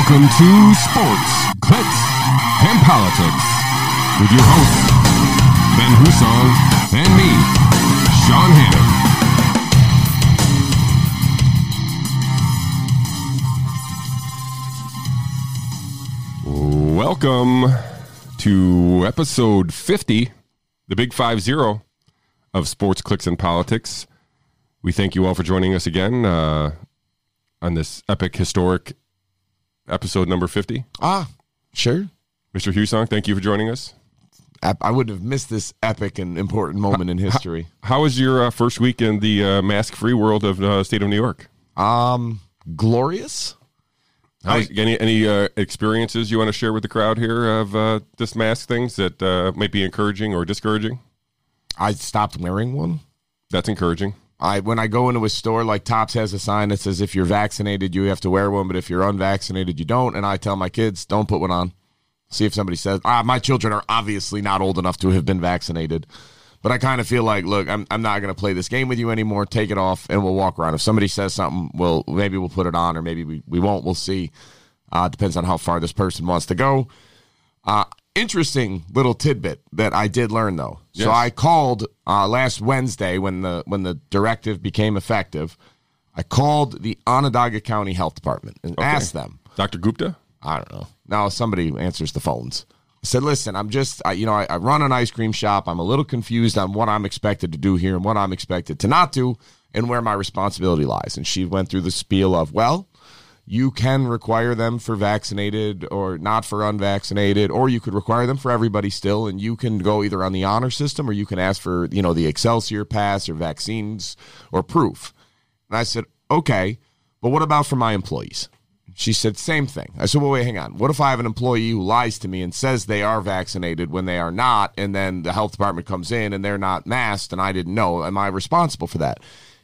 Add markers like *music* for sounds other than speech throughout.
Welcome to Sports, Clicks, and Politics with your hosts, Ben Husong and me, Sean Hannon. Welcome to episode 50, the big 5 0 of Sports, Clicks, and Politics. We thank you all for joining us again uh, on this epic, historic episode number 50. Ah, sure. Mr. Husong, thank you for joining us. I, I wouldn't have missed this epic and important moment in history. How was your uh, first week in the uh, mask free world of the state of New York? Um, glorious. How was, any any uh, experiences you want to share with the crowd here of uh, this mask things that uh, might be encouraging or discouraging? I stopped wearing one. That's encouraging. I when I go into a store, like Tops has a sign that says if you're vaccinated, you have to wear one, but if you're unvaccinated, you don't. And I tell my kids, don't put one on. See if somebody says, ah, my children are obviously not old enough to have been vaccinated. But I kind of feel like, look, I'm, I'm not going to play this game with you anymore. Take it off and we'll walk around. If somebody says something, well, maybe we'll put it on or maybe we, we won't. We'll see. Uh, depends on how far this person wants to go. Uh, interesting little tidbit that I did learn though. Yes. So I called uh, last Wednesday when the when the directive became effective. I called the Onondaga County Health Department and Okay. asked them. Dr. Gupta? I don't know. Now somebody answers the phones. I said, "Listen, I'm just, I, you know, I, I run an ice cream shop. I'm a little confused on what I'm expected to do here and what I'm expected to not do, and where my responsibility lies." And she went through the spiel of, "Well, you can require them for vaccinated or not for unvaccinated, or you could require them for everybody still, and you can go either on the honor system or you can ask for, you know, the Excelsior pass or vaccines or proof." And I said, "Okay, but what about for my employees?" She said, same thing. I said, well, wait, hang on. What if I have an employee who lies to me and says they are vaccinated when they are not, and then the health department comes in and they're not masked and I didn't know? Am I responsible for that?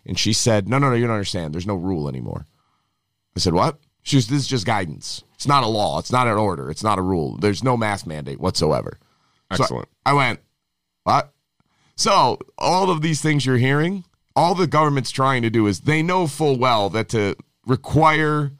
And she said, no, no, no, you don't understand. There's no rule anymore. I said, what? She was, this is just guidance. It's not a law. It's not an order. It's not a rule. There's no mask mandate whatsoever. So Excellent. I went, what? So all of these things you're hearing, all the government's trying to do is they know full well that to require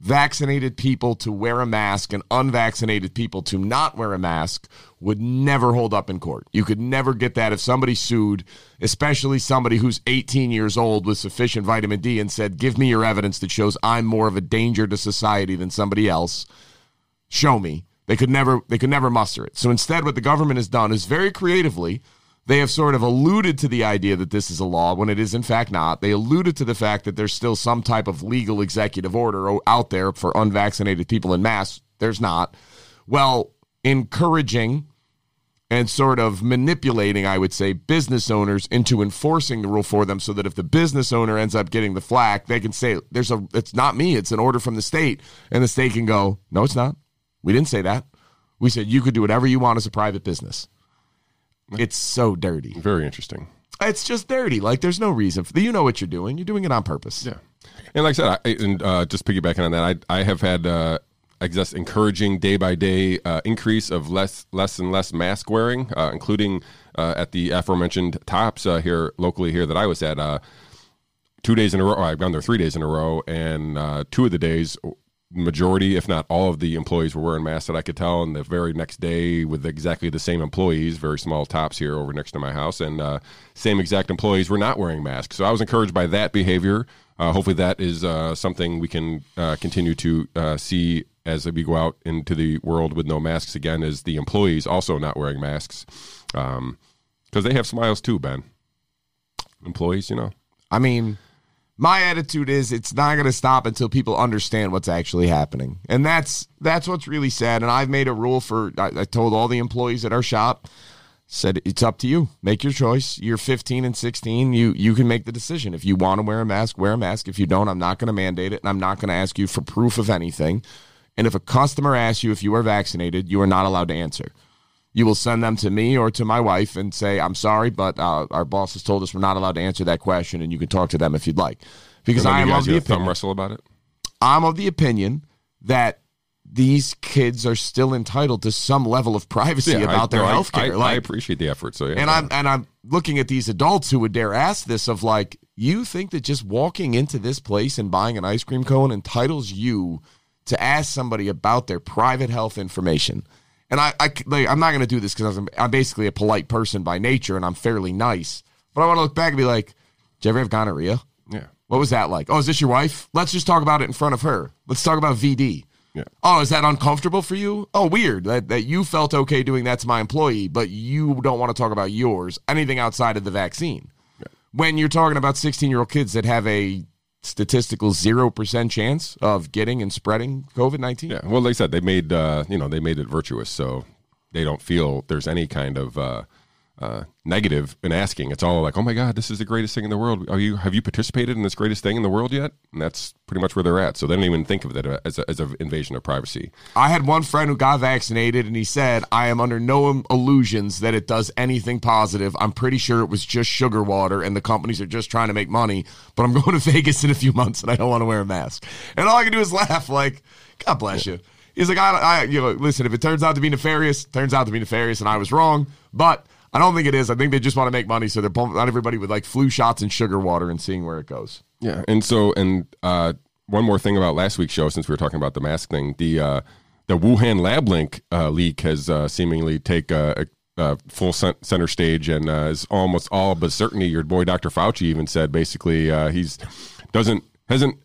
vaccinated people to wear a mask and unvaccinated people to not wear a mask would never hold up in court. You could never get that if somebody sued, especially somebody who's 18 years old with sufficient vitamin D and said, "Give me your evidence that shows I'm more of a danger to society than somebody else." show me. They could never they could never muster it. So instead what the government has done is very creatively they have sort of alluded to the idea that this is a law when it is in fact not. They alluded to the fact that there's still some type of legal executive order out there for unvaccinated people in mass. There's not. Well, encouraging and sort of manipulating, I would say, business owners into enforcing the rule for them so that if the business owner ends up getting the flack, they can say, There's a it's not me, it's an order from the state. And the state can go, No, it's not. We didn't say that. We said you could do whatever you want as a private business. It's so dirty. Very interesting. It's just dirty. Like there's no reason for you know what you're doing. You're doing it on purpose. Yeah. And like I said, I, and uh, just piggybacking on that, I, I have had, uh, I guess, encouraging day by day uh, increase of less, less and less mask wearing, uh, including uh, at the aforementioned tops uh, here locally here that I was at. Uh, two days in a row. I've gone there three days in a row, and uh, two of the days, majority, if not all, of the employees were wearing masks that I could tell. And the very next day, with exactly the same employees, very small tops here over next to my house, and uh, same exact employees were not wearing masks. So I was encouraged by that behavior. Uh, hopefully, that is uh, something we can uh, continue to uh, see as we go out into the world with no masks again. Is the employees also not wearing masks? Because they have smiles too, Ben. Employees, you know. I mean, my attitude is it's not going to stop until people understand what's actually happening, and that's that's what's really sad. And I've made a rule for. I, I told all the employees at our shop, said it's up to you. Make your choice. You're 15 and 16. You you can make the decision. If you want to wear a mask, wear a mask. If you don't, I'm not going to mandate it, and I'm not going to ask you for proof of anything. And if a customer asks you if you are vaccinated, you are not allowed to answer. You will send them to me or to my wife and say, "I'm sorry, but uh, our boss has told us we're not allowed to answer that question, and you can talk to them if you'd like." Because I am of the thumb opinion, wrestle about it. I'm of the opinion that these kids are still entitled to some level of privacy I- about their no, health I, care. I Like, appreciate the effort. So yeah, and I'm and I'm looking at these adults who would dare ask this of like, you think that just walking into this place and buying an ice cream cone entitles you to ask somebody about their private health information. And I, I like, I'm not going to do this because I'm, I'm basically a polite person by nature and I'm fairly nice. But I want to look back and be like, did you ever have gonorrhea? Yeah. What was that like? Oh, is this your wife? Let's just talk about it in front of her. Let's talk about VD. Yeah. Oh, is that uncomfortable for you? Oh, weird that, that you felt okay doing that to my employee, but you don't want to talk about yours, anything outside of the vaccine. Yeah. When you're talking about 16 year old kids that have a statistical 0% chance of getting and spreading COVID 19? Yeah. Well, like said, they made uh, you know they made it virtuous, so they don't feel there's any kind of uh, uh, negative in asking. It's all like, oh my god, this is the greatest thing in the world. Are you have you participated in this greatest thing in the world yet? And that's pretty much where they're at. So they don't even think of it as a, as an invasion of privacy. I had one friend who got vaccinated, and he said, I am under no illusions that it does anything positive. I'm pretty sure it was just sugar water, and the companies are just trying to make money. But I'm *laughs* going to Vegas in a few months, and I don't want to wear a mask. And all I can do is *laughs* laugh, like, God bless you. He's like, I, I, you know, listen, if it turns out to be nefarious, turns out to be nefarious, and I was wrong. But I don't think it is. I think they just want to make money, so they're pumping out everybody with like flu shots and sugar water and seeing where it goes. Yeah, and so and uh, one more thing about last week's show, since we were talking about the mask thing, the uh, the Wuhan lab link uh, leak has uh, seemingly take a, a, a full center stage and uh, is almost all but certainty. Your boy Dr. Fauci even said basically uh, he's doesn't hasn't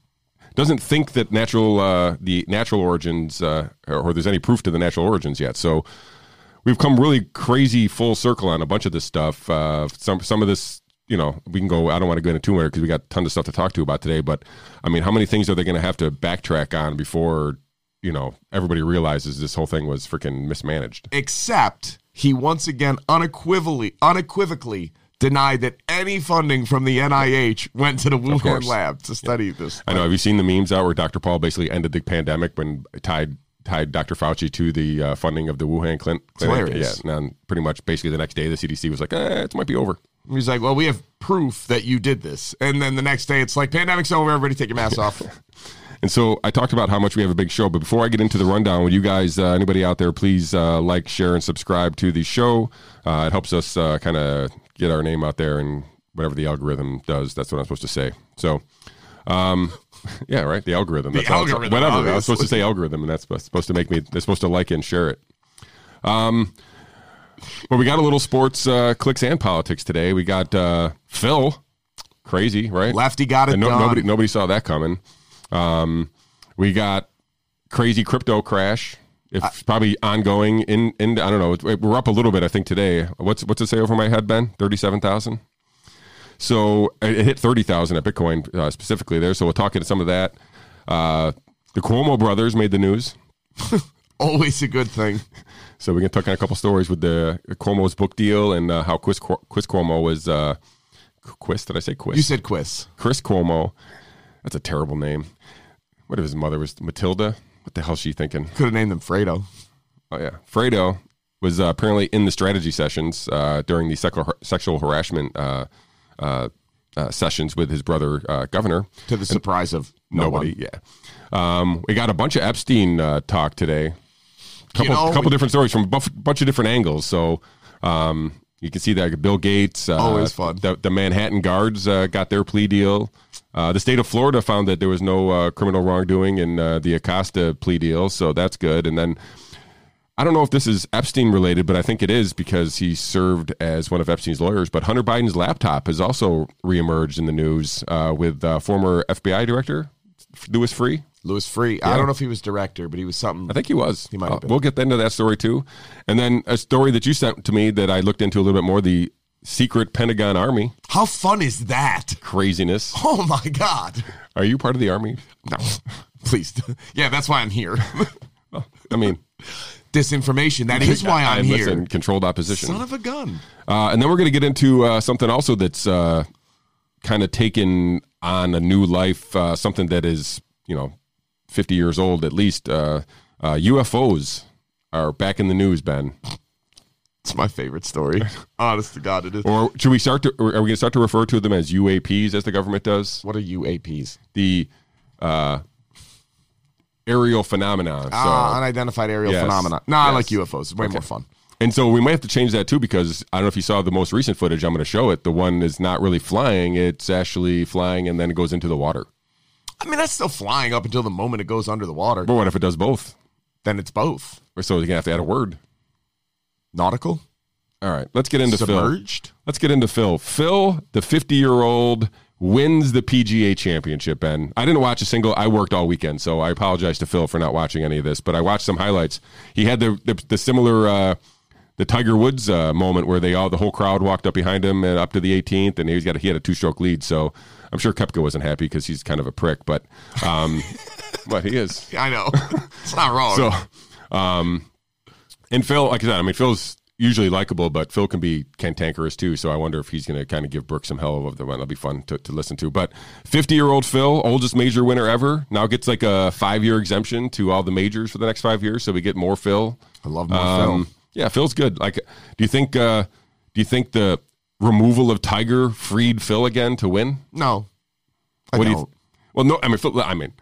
doesn't think that natural uh, the natural origins uh, or there's any proof to the natural origins yet. So we've come really crazy full circle on a bunch of this stuff. Uh, some some of this, you know, we can go. I don't want to go into too much because we got a ton of stuff to talk to about today. But I mean, how many things are they going to have to backtrack on before you know everybody realizes this whole thing was freaking mismanaged? Except he once again unequivocally unequivocally denied that any funding from the NIH went to the Wuhan lab to study yeah. this. I know. Have you seen the memes out where Dr. Paul basically ended the pandemic when tied tied Dr. Fauci to the uh, funding of the Wuhan clin- clinic. Hilarious. Yeah, and pretty much basically the next day the CDC was like, eh, it might be over. He's like, well, we have proof that you did this, and then the next day it's like, pandemic's over, everybody take your masks off. *laughs* And so I talked about how much we have a big show, but before I get into the rundown, would you guys, uh, anybody out there, please uh, like, share, and subscribe to the show? Uh, it helps us uh, kind of get our name out there and whatever the algorithm does. That's what I'm supposed to say. So, um, *laughs* yeah, right. The algorithm. The that's algorithm. Whatever. obviously. I was supposed to say algorithm, and that's supposed to make me. They're supposed to like and share it. Um, but we got a little sports uh, clicks and politics today. We got uh, Phil, crazy, right? Lefty got it no, done. nobody nobody saw that coming. Um, we got crazy crypto crash. It's probably ongoing. In in I don't know. We're up a little bit. I think today. What's what's it say over my head, Ben? Thirty seven thousand. So it hit thirty thousand at Bitcoin uh, specifically there. So we'll talk into some of that. Uh, the Cuomo brothers made the news. *laughs* Always a good thing. *laughs* So we can talk on a couple stories with the Cuomo's book deal and uh, how Chris, Chris Cuomo was. Uh, Quist, did I say Quist? You said quiz. Chris Cuomo. That's a terrible name. What if his mother was Matilda? What the hell's she thinking? Could have named them Fredo. Oh yeah, Fredo was uh, apparently in the strategy sessions uh, during the sexual sexual harassment uh, sessions with his brother uh, governor. To the surprise of no Nobody, yeah. Um, we got a bunch of Epstein uh, talk today. Couple, know, couple different stories from a buff- bunch of different angles. So um, you can see that Bill Gates, uh, Always fun. The, the Manhattan guards uh, got their plea deal. Uh, the state of Florida found that there was no uh, criminal wrongdoing in uh, the Acosta plea deal, so that's good. And then I don't know if this is Epstein related, but I think it is because he served as one of Epstein's lawyers. But Hunter Biden's laptop has also reemerged in the news uh, with uh, former FBI director Louis Freeh. Louis Freeh. I don't know if he was director, but he was something. I think he was. He might have Uh, we'll get into that story too. And then a story that you sent to me that I looked into a little bit more the secret Pentagon Army How fun is that? craziness. Oh my God. Are you part of the Army? No, *laughs* please. *laughs* Yeah, that's why I'm here. *laughs* I mean, Disinformation. That is *laughs* why I'm here. listen, controlled opposition. Son of a gun. Uh, and then we're going to get into uh, something also that's uh, kind of taken on a new life, uh, something that is, you know, 50 years old at least. Uh, uh, UFOs are back in the news, Ben. It's my favorite story. *laughs* Honest to God, it is. Or should we start to, are we going to start to refer to them as UAPs as the government does? What are UAPs? The uh, aerial phenomenon. So, Ah, unidentified aerial Yes. phenomena. No, I like UFOs. It's way more fun. And so we might have to change that too because I don't know if you saw the most recent footage. I'm going to show it. The one is not really flying; it's actually flying and then it goes into the water. I mean, that's still flying up until the moment it goes under the water. But what if it does both? Then it's both Or So you're gonna have to add a word. nautical, All right, let's get into Phil. submerged. Let's get into Phil. Phil, the 50 year old, wins the PGA championship. Ben, I didn't watch a single. I worked all weekend, so I apologize to Phil for not watching any of this. But I watched some highlights. He had the the, the similar. Uh, the Tiger Woods uh, moment where they all the whole crowd walked up behind him and up to the 18th, and he's got a, he had a two stroke lead. So I'm sure Koepka wasn't happy because he's kind of a prick, but um, *laughs* but he is. I know it's not wrong. *laughs* So, um, and Phil, like I said, I mean, Phil's usually likable, but Phil can be cantankerous too. So I wonder if he's going to kind of give Brooks some hell over the one. That'll be fun to, to listen to. But 50 year old Phil, oldest major winner ever, now gets like a five year exemption to all the majors for the next five years. So we get more Phil. I love more Um, Phil. Yeah, Phil's good. Like, do you think? Uh, do you think the removal of Tiger freed Phil again to win? No, I What do don't. you? well, no. I mean, Phil, I mean,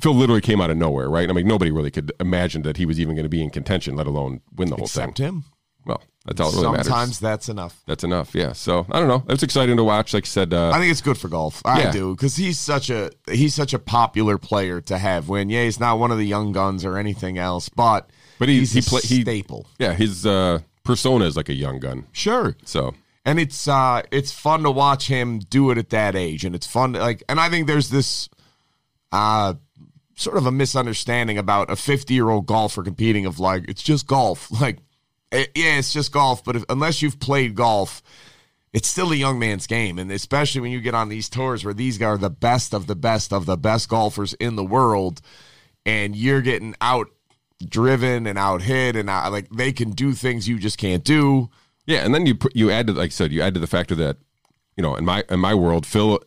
Phil literally came out of nowhere, right? I mean, nobody really could imagine that he was even going to be in contention, let alone win the whole Except thing. him. Well, that's all that really Sometimes matters. that's enough. That's enough. Yeah. So I don't know. It's exciting to watch. Like I said, uh, I think it's good for golf. I Yeah. do because he's such a he's such a popular player to have. When yeah, he's not one of the young guns or anything else, but But he- he's he a play- he- staple. yeah, his uh, persona is like a young gun. Sure, So and it's uh it's fun to watch him do it at that age, and it's fun to, like, and I think there's this uh sort of a misunderstanding about a 50 year old golfer competing of like it's just golf, *laughs* like eh, yeah, it's just golf, but if, unless you've played golf. It's still a young man's game, and especially when you get on these tours where these guys are the best of the best of the best golfers in the world, and you're getting out driven and out hit, and out, like they can do things you just can't do. yeah, and then you you add to like I said, you add to the factor that you know in my in my world, Phil,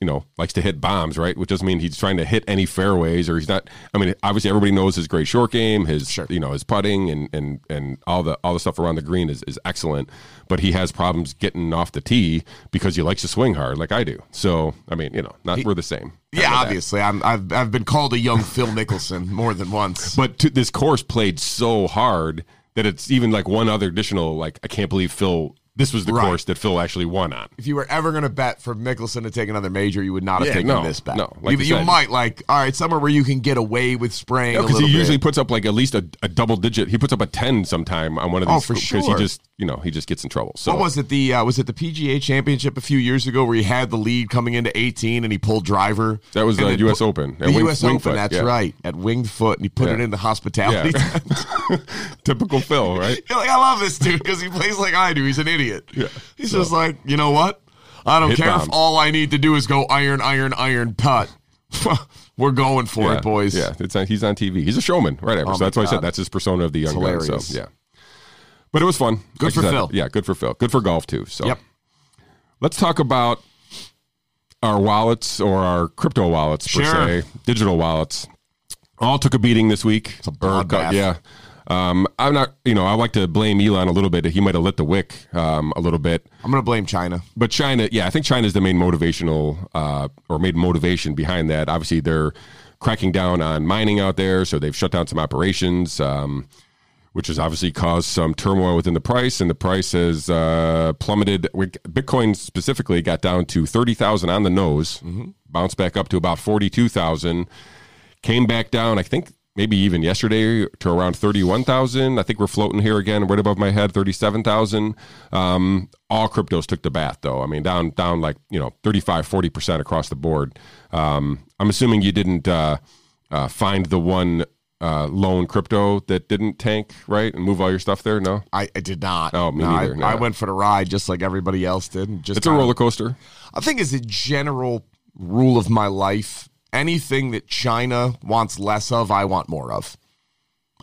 you know, likes to hit bombs, right? Which doesn't mean he's trying to hit any fairways or he's not. I mean, obviously everybody knows his great short game, his Sure. you know his putting and and and all the all the stuff around the green is is excellent, but he has problems getting off the tee because he likes to swing hard, like I do. So I mean, you know, not we're the same. Yeah, obviously, I'm, I've I've been called a young Phil Mickelson more than once. But to, this course played so hard that it's even like one other additional like I can't believe Phil. This was the Right. course that Phil actually won on. If you were ever going to bet for Mickelson to take another major, you would not have Yeah, taken no, this bet. no, like you, you might like all right somewhere where you can get away with spraying. because he little usually puts up like at least a, a double digit. He puts up a ten sometime on one of Oh, these for because sure. he just you know he just gets in trouble. So What was it? The uh, was it the PGA Championship a few years ago where he had the lead coming into 18 and he pulled driver. that was the U.S. Open. The Wing- U.S. Open. That's yeah. right at Winged Foot, and he put Yeah. it the hospitality. *laughs* Typical Phil, right? *laughs* You're like, I love this dude because he plays like I do. He's an idiot. Yeah. He's So- just like, you know what? I don't Hit care bombs. if all I need to do is go iron, iron, iron, putt. *laughs* We're going for yeah. it, boys. Yeah, it's on, he's on TV. He's a showman, right? Ever. Oh so that's why I said that's his persona of the young guy. So yeah, but it was fun. Good Like for said, Phil. Yeah, good for Phil. Good for golf too. So Yep. let's talk about our wallets or our crypto wallets per Sure. se, digital wallets. All took a beating this week. yeah. Um, I'm not, you know, I like to blame Elon a little bit. He might have lit the wick um, a little bit. I'm going to blame China. But China, yeah, I think China is the main motivational uh, or main motivation behind that. Obviously, they're cracking down on mining out there, so they've shut down some operations, um, which has obviously caused some turmoil within the price, and the price has uh, plummeted. Bitcoin specifically got down to thirty thousand on the nose, bounced back up to about forty two thousand, came back down. I think. Maybe even yesterday to around 31,000. I think we're floating here again, right above my head, 37,000. Um, all cryptos took the bath though. I mean, down, down like, you know, 35, 40% across the board. Um, I'm assuming you didn't, uh, uh, find the one, uh, lone crypto that didn't tank, right? And move all your stuff there. No, I, I did not. Oh, me No, I, neither. No. I went for the ride just like everybody else did. Just it's a roller coaster. I think as a general rule of my life, anything that China wants less of, I want more of.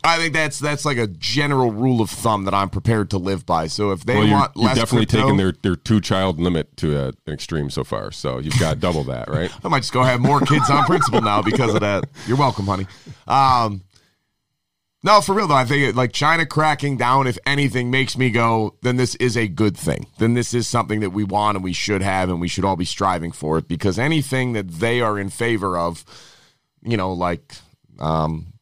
I think that's that's like a general rule of thumb that I'm prepared to live by. So if they Well, you're, want you've less definitely crypto, taken their, their two child limit to a, an extreme so far. So you've got double that, right? *laughs* I might just go have more kids on principle now because of that. You're welcome, honey. Um, no, for real though, I think like China cracking down, if anything, makes me go. Then this is a good thing. Then this is something that we want and we should have, and we should all be striving for it. Because anything that they are in favor of, you know, like um,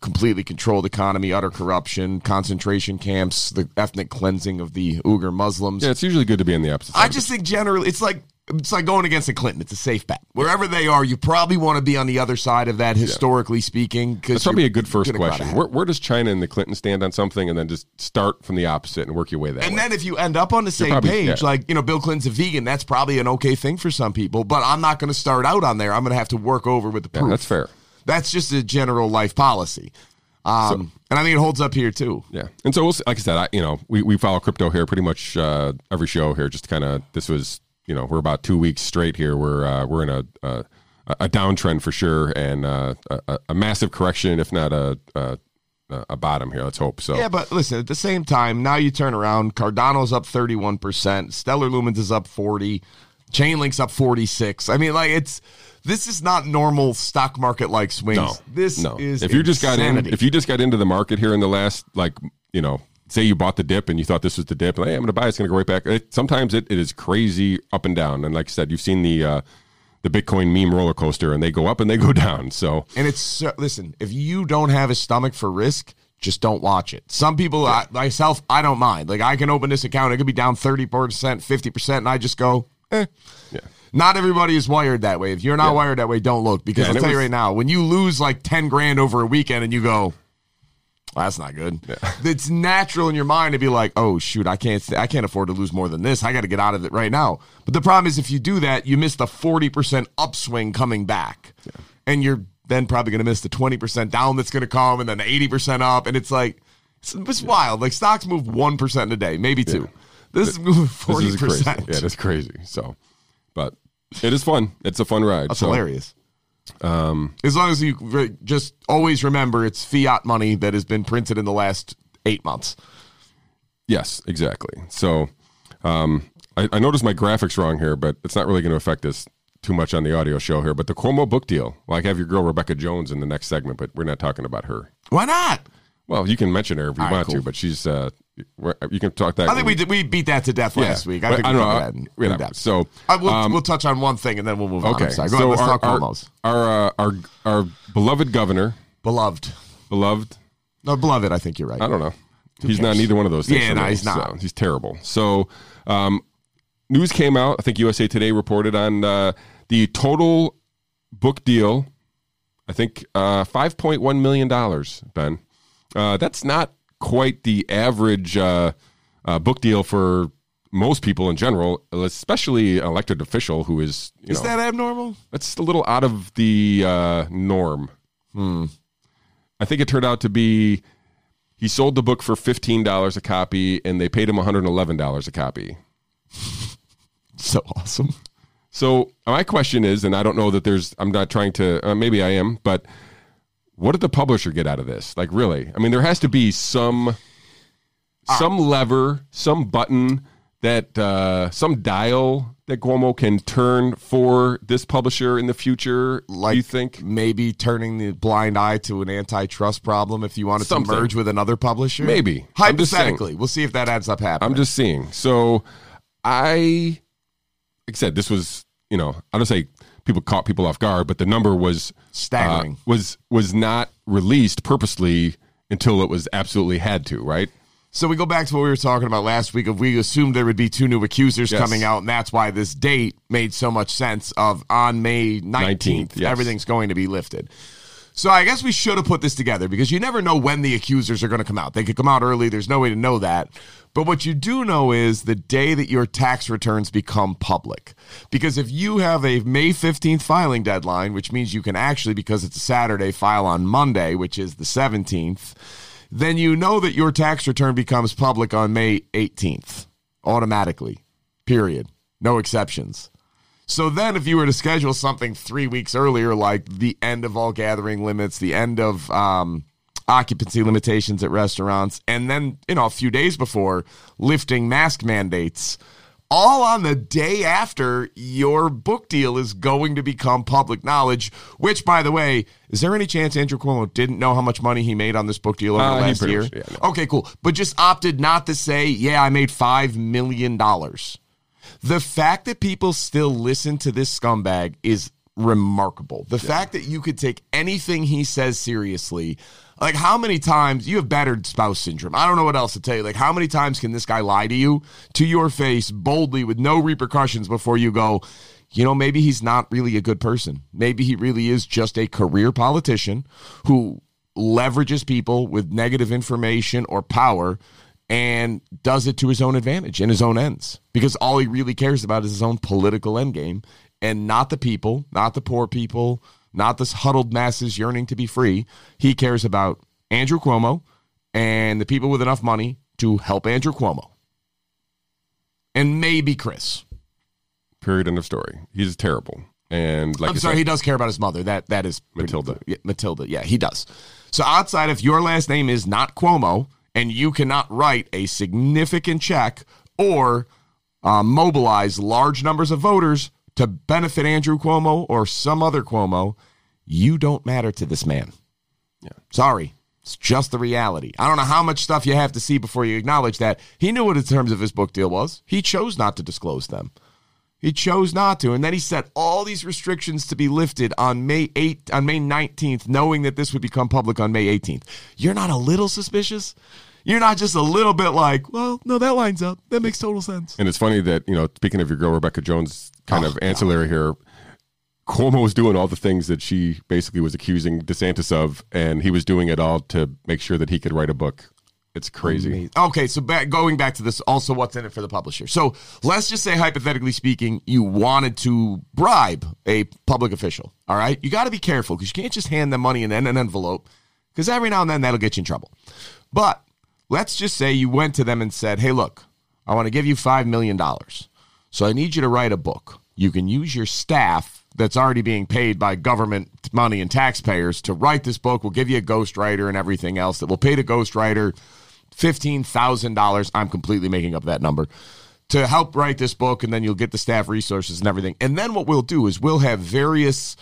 completely controlled economy, utter corruption, concentration camps, the ethnic cleansing of the Uyghur Muslims. Yeah, it's usually good to be in the opposite. I just think generally it's like it's like going against the Clinton. It's a safe bet. Wherever they are, you probably want to be on the other side of that, historically speaking. Because That's probably a good first question. Where, where, does China and the Clinton stand on something, and then just start from the opposite and work your way that and way? then if you end up on the same probably- page, yeah. like you know, Bill Clinton's a vegan, that's probably an okay thing for some people. But I'm not going to start out on there. I'm going to have to work over with the proof. that's fair. That's just a general life policy. Um, and I think it holds up here too. Yeah, and so we'll see, like I said, I you know we, we follow crypto here pretty much uh, every show here. Just kind of this was you know we're about two weeks straight here. We're uh, we're in a a, a downtrend for sure, and uh, a, a massive correction, if not a, a a bottom here. Let's hope so. Yeah, but listen, at the same time, now you turn around. Cardano's up 31%, Stellar Lumens is up 40, Chainlink's up 46. I mean, like it's this is not normal stock market like swings. No, this no. is if you just got in, if you just got into the market here in the last like you know. Say you bought the dip and you thought this was the dip, and hey, I'm going to buy. It's going to go right back. It, sometimes it, it is crazy up and down, and like I said, you've seen the uh, the Bitcoin meme roller coaster, and they go up and they go *laughs* down. So And it's so, listen, if you don't have a stomach for risk, just don't watch it. Some people, I, myself, I don't mind. Like I can open this account, it could be down thirty percent, fifty percent, and I just go, eh. yeah, Not everybody is wired that way. If you're not wired that way, don't look because Yeah, I'll tell it you right now, when you lose like ten grand over a weekend and you go, well, that's not good. *laughs* It's natural in your mind to be like, oh shoot, I can't, I can't afford to lose more than this. I got to get out of it right now. But the problem is, if you do that, you miss the forty percent upswing coming back, and you're then probably going to miss the twenty percent down that's going to come, and then the eighty percent up, and it's like it's, it's wild. Like stocks move one percent in a day, maybe two. This is moving this forty is crazy. percent. Yeah, that's crazy. So, but it is fun. It's a fun ride. That's so, hilarious. Um, as long as you re- just always remember it's fiat money that has been printed in the last eight months. Yes, exactly. So, um, I, I noticed my graphics wrong here, but it's not really going to affect us too much on the audio show here. But the Cuomo book deal, I have your girl Rebekah Jones in the next segment, but we're not talking about her. Why not? Well, you can mention her if you All right, want to, cool. but she's uh, you can talk that. I think we did, we beat that to death Yeah. last week. I But think I we don't know. that in- in depth. So, Uh, we'll, um, we'll touch on one thing and then we'll move on. Okay, sorry. Go so our, our, our, uh, our our beloved governor, Beloved. beloved. No, beloved, I think you're right. I don't know. He's not neither one of those things. Yeah, no, he's not. so he's terrible. So, um, news came out. I think USA Today reported on uh, the total book deal. I think uh, five point one million dollars. Ben, uh, that's not quite the average uh, uh, book deal for most people in general, especially an elected official who is you Is know that abnormal? that's a little out of the uh, norm. Hmm. I think it turned out to be he sold the book for fifteen dollars a copy, and they paid him one hundred and eleven dollars a copy. *laughs* So awesome. So my question is, and I don't know that there's, I'm not trying to, uh, maybe I am, but what did the publisher get out of this? Like, really? I mean, there has to be some, some lever, some button that, uh, some dial that Cuomo can turn for this publisher in the future. Like you think? maybe turning the blind eye to an antitrust problem if you wanted Something. to merge with another publisher? Maybe. I'm just saying. Hypothetically. We'll see if that ends up happening. I'm just seeing. So I, like I said, this was, you know, I don't say people caught people off guard, but the number was Staggering. uh, was was not released purposely until it was absolutely had to, right? So we go back to what we were talking about last week. If we assumed there would be two new accusers Yes. coming out, and that's why this date made so much sense. Of on May 19th, nineteenth, yes. everything's going to be lifted. So I guess we should have put this together because you never know when the accusers are going to come out. They could come out early. There's no way to know that. But what you do know is the day that your tax returns become public. Because if you have a May 15th filing deadline, which means you can actually, because it's a Saturday, file on Monday, which is the 17th, then you know that your tax return becomes public on May 18th automatically. Period. No exceptions. So then, if you were to schedule something three weeks earlier, like the end of all gathering limits, the end of um, occupancy limitations at restaurants, and then, you know, a few days before lifting mask mandates, all on the day after your book deal is going to become public knowledge. Which, by the way, is there any chance Andrew Cuomo didn't know how much money he made on this book deal over Uh, the last year? much- yeah, no. Okay, cool. But just opted not to say, yeah, I made $5 million. The fact that people still listen to this scumbag is remarkable. The fact that you could take anything he says seriously. Like, how many times you have battered spouse syndrome? I don't know what else to tell you. Like, how many times can this guy lie to you to your face boldly with no repercussions before you go, you know, maybe he's not really a good person. Maybe he really is just a career politician who leverages people with negative information or power and does it to his own advantage and his own ends because all he really cares about is his own political endgame and not the people, not the poor people, not the huddled masses yearning to be free. He cares about Andrew Cuomo and the people with enough money to help Andrew Cuomo. And maybe Chris. Period. End of story. He's terrible. And like I'm sorry, said, he does care about his mother. That that is pretty- Matilda. Yeah, Matilda. Yeah, he does. So outside if your last name is not Cuomo and you cannot write a significant check or uh, mobilize large numbers of voters to benefit Andrew Cuomo or some other Cuomo, you don't matter to this man. Yeah. Sorry. It's just the reality. I don't know how much stuff you have to see before you acknowledge that. He knew what the terms of his book deal was. He chose not to disclose them. He chose not to, and then he set all these restrictions to be lifted on May 8 on May 19th, knowing that this would become public on May 18th. You're not a little suspicious? You're not just a little bit like, well, no, that lines up. That makes total sense. and it's funny that you know, speaking of your girl Rebekah Jones, kind Oh, of ancillary here. Cuomo was doing all the things that she basically was accusing DeSantis of, and he was doing it all to make sure that he could write a book. It's crazy. Okay, so back, going back to this, also what's in it for the publisher. So let's just say, hypothetically speaking, you wanted to bribe a public official. All right, you got to be careful because you can't just hand them money in an envelope because every now and then that'll get you in trouble. But let's just say you went to them and said, "Hey, look, I want to give you five million dollars, so I need you to write a book. You can use your staff." That's already being paid by government money and taxpayers to write this book. We'll give you a ghostwriter and everything else that will pay the ghostwriter $15,000. I'm completely making up that number to help write this book, and then you'll get the staff resources and everything. And then what we'll do is we'll have various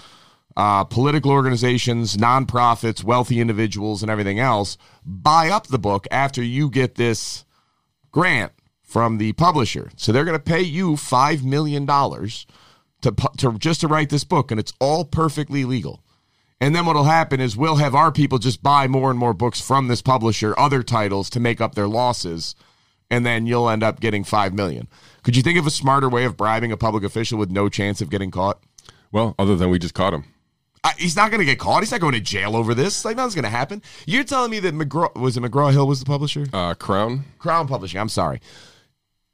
uh, political organizations, nonprofits, wealthy individuals, and everything else buy up the book after you get this grant from the publisher. So they're going to pay you $5 million to, to just to write this book, and it's all perfectly legal. And then what'll happen is we'll have our people just buy more and more books from this publisher, other titles to make up their losses, and then you'll end up getting five million. Could you think of a smarter way of bribing a public official with no chance of getting caught? Well, other than we just caught him. I, he's not going to get caught. He's not going to jail over this. Like nothing's going to happen. You're telling me that McGraw was it McGraw Hill was the publisher? Uh, Crown. Crown Publishing. I'm sorry.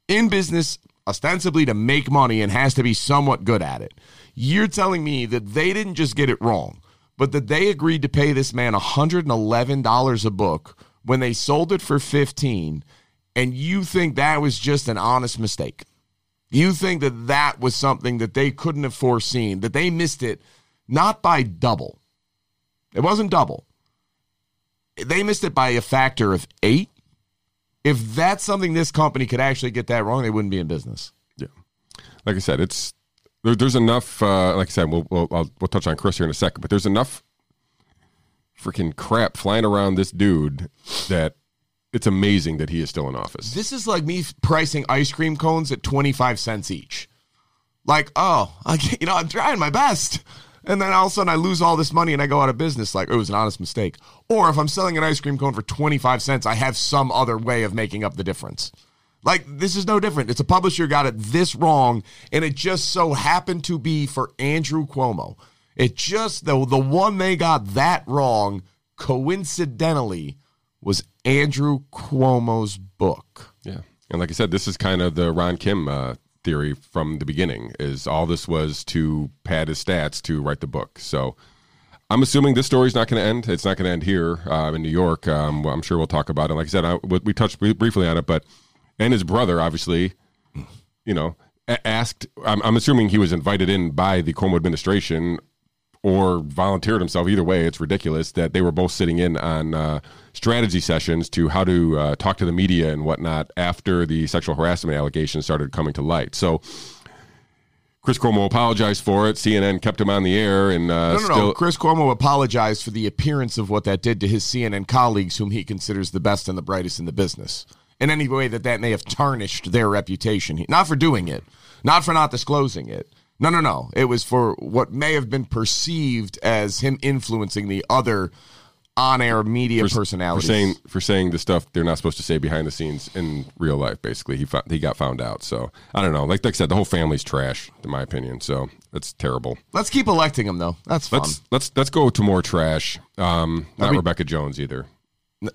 In business, ostensibly to make money and has to be somewhat good at it. You're telling me that they didn't just get it wrong, but that they agreed to pay this man $111 a book when they sold it for 15 and you think that was just an honest mistake. You think that that was something that they couldn't have foreseen, that they missed it not by double. It wasn't double. They missed it by a factor of 8 if that's something this company could actually get that wrong, they wouldn't be in business. Yeah, like I said, it's there, there's enough. Uh, like I said, we'll we'll, I'll, we'll touch on Chris here in a second, but there's enough freaking crap flying around this dude that it's amazing that he is still in office. This is like me pricing ice cream cones at 25 cents each. Like, oh, I *laughs* you know, I'm trying my best. And then all of a sudden I lose all this money and I go out of business. Like, it was an honest mistake. Or if I'm selling an ice cream cone for 25 cents, I have some other way of making up the difference. Like, this is no different. It's a publisher got it this wrong, and it just so happened to be for Andrew Cuomo. It just, the, the one they got that wrong, coincidentally, was Andrew Cuomo's book. Yeah, and like I said, this is kind of the Ron Kim uh, theory from the beginning. Is all this was to pad his stats to write the book. So I'm assuming this story's not going to end. It's not going to end here uh, in New York. Um, I'm sure we'll talk about it. Like I said, I, we touched briefly on it, but and his brother, obviously, you know, a- asked. I'm, I'm assuming he was invited in by the Cuomo administration or volunteered himself. Either way, it's ridiculous that they were both sitting in on uh, strategy sessions to how to uh, talk to the media and whatnot after the sexual harassment allegations started coming to light. So. Chris Cuomo apologized for it. CNN kept him on the air, and uh, No, no, still, no. Chris Cuomo apologized for the appearance of what that did to his CNN colleagues, whom he considers the best and the brightest in the business. In any way that that may have tarnished their reputation, not for doing it, not for not disclosing it, No, no, no. It was for what may have been perceived as him influencing the other on-air media for personalities. saying for saying the stuff they're not supposed to say behind the scenes in real life. Basically, he found, he got found out. So I don't know. Like, like I said, the whole family's trash, in my opinion. So that's terrible. Let's keep electing him though. That's fun. Let's let's let's go to more trash. Um, not mean- Rebekah Jones either.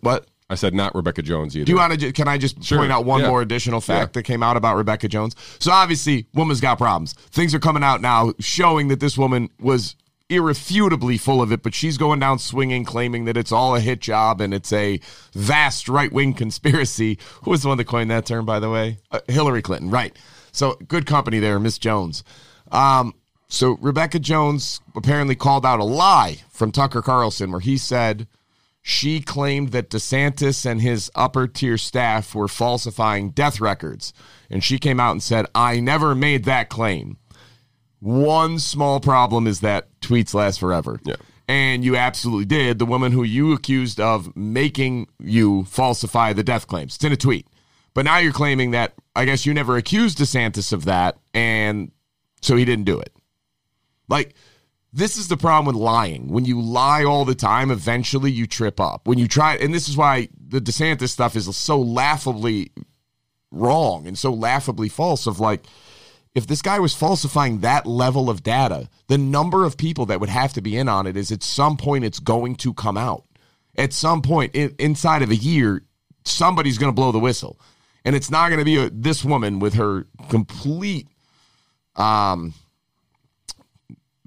what? I said not Rebekah Jones either. Do you want to? Can I just Sure. point out one Yeah. more additional fact Yeah. that came out about Rebekah Jones? So obviously, woman's got problems. Things are coming out now showing that this woman was irrefutably full of it, but she's going down swinging, claiming that it's all a hit job and it's a vast right wing conspiracy. Who was the one that coined that term, by the way? Uh, Hillary Clinton, right? So good company there, Miss Jones. Um, so Rebekah Jones apparently called out a lie from Tucker Carlson, where he said she claimed that DeSantis and his upper tier staff were falsifying death records. And she came out and said, I never made that claim. One small problem is that tweets last forever. Yeah. And you absolutely did. The woman who you accused of making you falsify the death claims. It's in a tweet. But now you're claiming that I guess you never accused DeSantis of that, and so he didn't do it. Like, this is the problem with lying. When you lie all the time, eventually you trip up. When you try, and this is why the DeSantis stuff is so laughably wrong and so laughably false. Of like, if this guy was falsifying that level of data, the number of people that would have to be in on it is at some point it's going to come out. At some point in, inside of a year, somebody's going to blow the whistle, and it's not going to be a, this woman with her complete um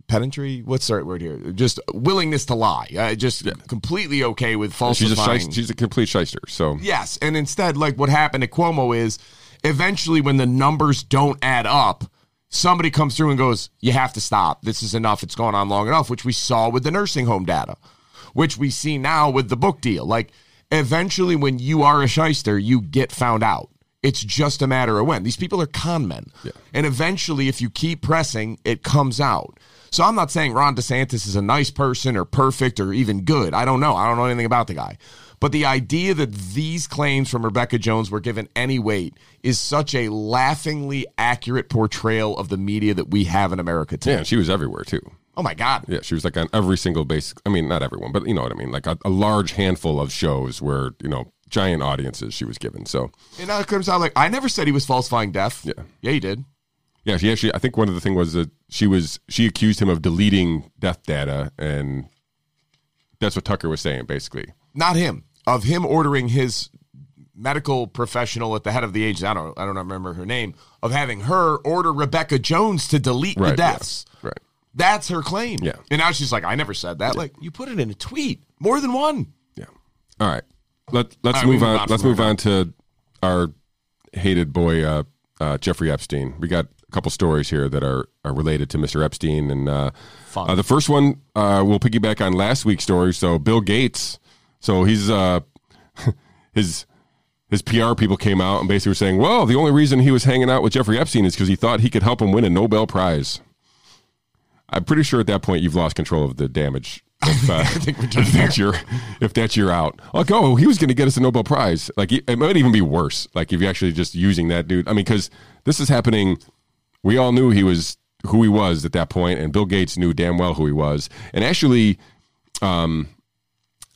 pedantry what's the right word here just willingness to lie uh, just completely okay with false. she's a falsifying shyster, she's a complete shyster. So Yes, and instead, like what happened to Cuomo is, eventually, when the numbers don't add up, somebody comes through and goes, "You have to stop. This is enough. It's going on long enough." Which we saw with the nursing home data, which we see now with the book deal. Like, eventually, when you are a shyster, you get found out. It's just a matter of when. These people are con men, and eventually, if you keep pressing, it comes out. So I'm not saying Ron DeSantis is a nice person or perfect or even good. I don't know. I don't know anything about the guy. But the idea that these claims from Rebekah Jones were given any weight is such a laughingly accurate portrayal of the media that we have in America today. yeah, she was everywhere too. Oh my God. Yeah, she was like on every single base. I mean, not everyone, but you know what I mean. Like a, a large handful of shows where you know giant audiences she was given. So And now it comes out like I never said he was falsifying death. Yeah. Yeah, he did. yeah, she actually. I think one of the thing was that she was she accused him of deleting death data, and that's what Tucker was saying basically. Not him. Of him ordering his medical professional at the head of the agency. I don't I don't remember her name. Of having her order Rebekah Jones to delete the Right. yeah, deaths. Right. That's her claim. Yeah. And now she's like, I never said that. Like, you put it in a tweet. More than one. Yeah. All right. Let let's All right, we move move on. on let's move on to our hated boy uh, uh, Jeffrey Epstein. We got a couple stories here that are are related to Mr. Epstein, and uh, uh, the first one uh, we'll piggyback on last week's story. So Bill Gates. So he's uh, *laughs* his. His PR people came out and basically were saying, "Well, the only reason he was hanging out with Jeffrey Epstein is because he thought he could help him win a Nobel Prize." I'm pretty sure at that point you've lost control of the damage. If, uh, *laughs* if that's your if that's your out, like oh, he was going to get us a Nobel Prize. Like it might even be worse. Like if you're actually just using that dude. I mean, because this is happening. We all knew he was who he was at that point, and Bill Gates knew damn well who he was. And actually, um,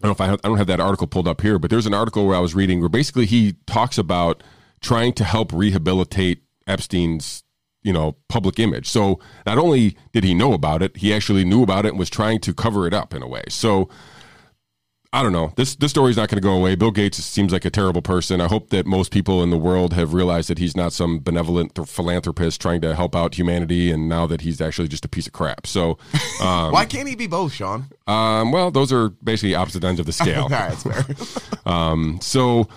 I don't know if I, have, I don't have that article pulled up here, but there's an article where I was reading where basically he talks about trying to help rehabilitate Epstein's you know public image. So not only did he know about it, he actually knew about it and was trying to cover it up in a way. So I don't know. This this story's not going to go away. Bill Gates seems like a terrible person. I hope that most people in the world have realized that he's not some benevolent philanthropist trying to help out humanity, and now that he's actually just a piece of crap. So, um, *laughs* Why can't he be both, Sean? um, well, those are basically opposite ends of the scale. All right, *laughs* that's fair. *laughs* Um, so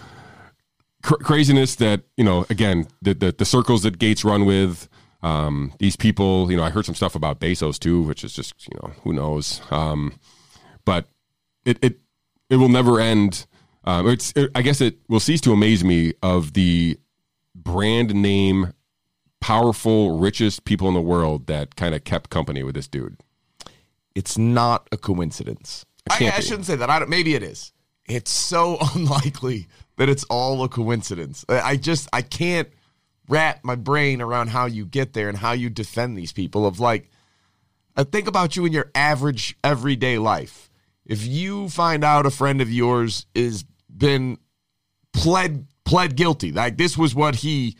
cr- craziness that you know again the, the the circles that Gates run with um, these people. You know, I heard some stuff about Bezos too, which is just you know who knows. Um, but it it it will never end. Um, it's it, I guess it will cease to amaze me of the brand name powerful richest people in the world that kind of kept company with this dude. it's not a coincidence. I, I shouldn't say that. I don't, maybe it is. It's so *laughs* unlikely that it's all a coincidence. I I just I can't wrap my brain around how you get there and how you defend these people. Of like, I think about you in your average everyday life. If you find out a friend of yours is been pled pled guilty, like this was what he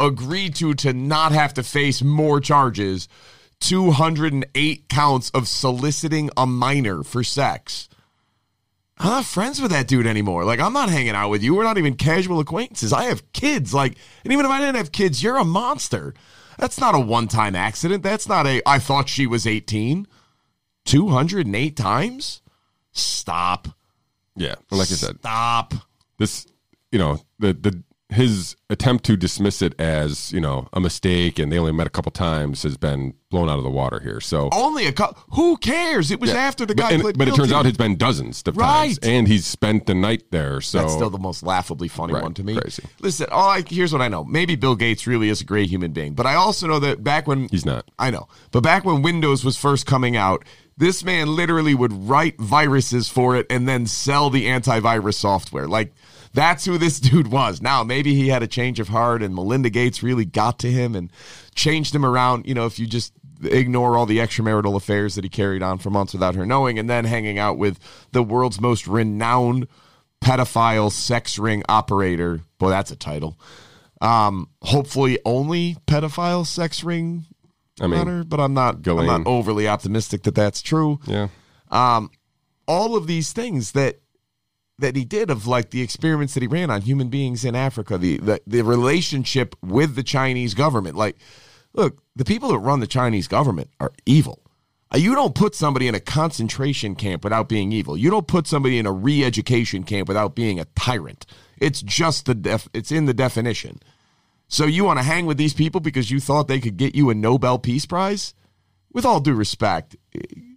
agreed to to not have to face more charges 208 counts of soliciting a minor for sex. I'm not friends with that dude anymore. Like, I'm not hanging out with you. We're not even casual acquaintances. I have kids. Like, and even if I didn't have kids, you're a monster. That's not a one time accident. That's not a, I thought she was 18. 208 times? Stop. Yeah, like I said, Stop. this you know the the his attempt to dismiss it as you know a mistake and they only met a couple times has been blown out of the water here. So Only a couple. Who cares? It was after the but, guy and- but it turns out it's been dozens of times, and he's spent the night there. So That's still the most laughably funny Right, one to me. crazy. Listen, all I, here's what I know. Maybe Bill Gates really is a great human being, but I also know that back when he's not. I know, but back when Windows was first coming out, this man literally would write viruses for it and then sell the antivirus software. Like that's who this *laughs* dude was. Now maybe he had a change of heart, and Melinda Gates really got to him and changed him around. You know, if you just ignore all the extramarital affairs that he carried on for months without her knowing, and then hanging out with the world's most renowned pedophile sex ring operator. Boy, that's a title. Um, hopefully, only pedophile sex ring I mean, runner, but I'm not. going. I'm not overly optimistic that that's true. yeah, Um, All of these things that that he did of like the experiments that he ran on human beings in Africa, the the, the relationship with the Chinese government. Like, look, the people that run the Chinese government are evil. Uh, You don't put somebody in a concentration camp without being evil. You don't put somebody in a re-education camp without being a tyrant. It's just the def- it's in the definition. So you want to hang with these people because you thought they could get you a Nobel Peace Prize? With all due respect,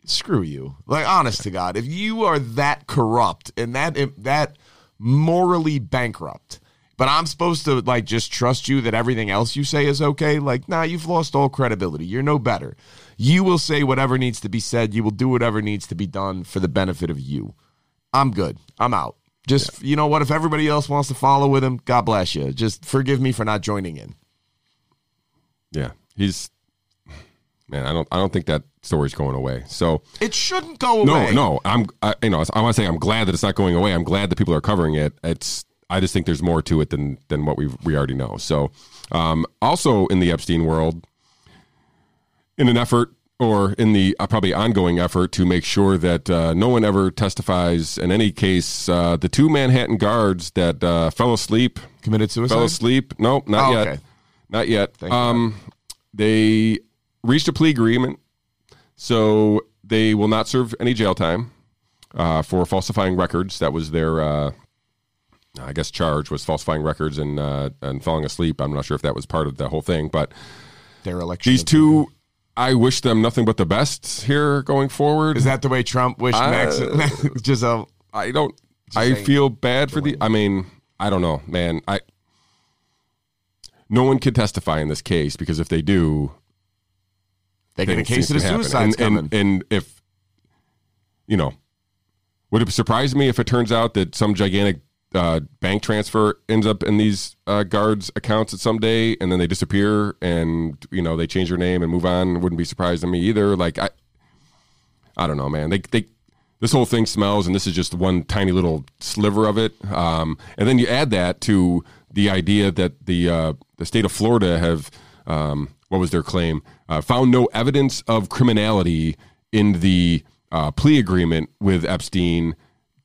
screw you. Like honest to God, if you are that corrupt and that that morally bankrupt, but I'm supposed to like just trust you that everything else you say is okay, like nah, you've lost all credibility. You're no better. You will say whatever needs to be said. You will do whatever needs to be done for the benefit of you. I'm good. I'm out. Just you know what? If everybody else wants to follow with him, God bless you. Just forgive me for not joining in. yeah, he's man. I don't I don't think that story's going away. So It shouldn't go no, away. no, no. I'm I, you know I want to say I'm glad that it's not going away. I'm glad that people are covering it. It's I just think there's more to it than than what we we already know. So um, also in the Epstein world, in an effort or in the uh, probably ongoing effort to make sure that uh, no one ever testifies in any case, uh, the two Manhattan guards that uh, fell asleep Committed suicide. fell asleep. No, not Oh, yet. okay. Not yet. Thank um, they reached a plea agreement, so they will not serve any jail time uh, for falsifying records. That was their, uh, I guess, charge was falsifying records and uh, and falling asleep. I'm not sure if that was part of the whole thing, but Their election. these two, I wish them nothing but the best here going forward. Is that the way Trump wished Max, *laughs* Ghislaine? I don't. I feel bad for the. I mean, I don't know, man. I. No one can testify in this case because if they do, They get a case of the suicides and, coming. and, and if you know, would it surprise me if it turns out that some gigantic uh, bank transfer ends up in these uh, guards' accounts at some day, and then they disappear, and you know they change their name and move on? Wouldn't be surprised to me either. Like I, I don't know, man. They they this whole thing smells, and this is just one tiny little sliver of it. Um, and then you add that to the idea that the uh, the state of Florida have um, what was their claim? Uh, found no evidence of criminality in the uh, plea agreement with Epstein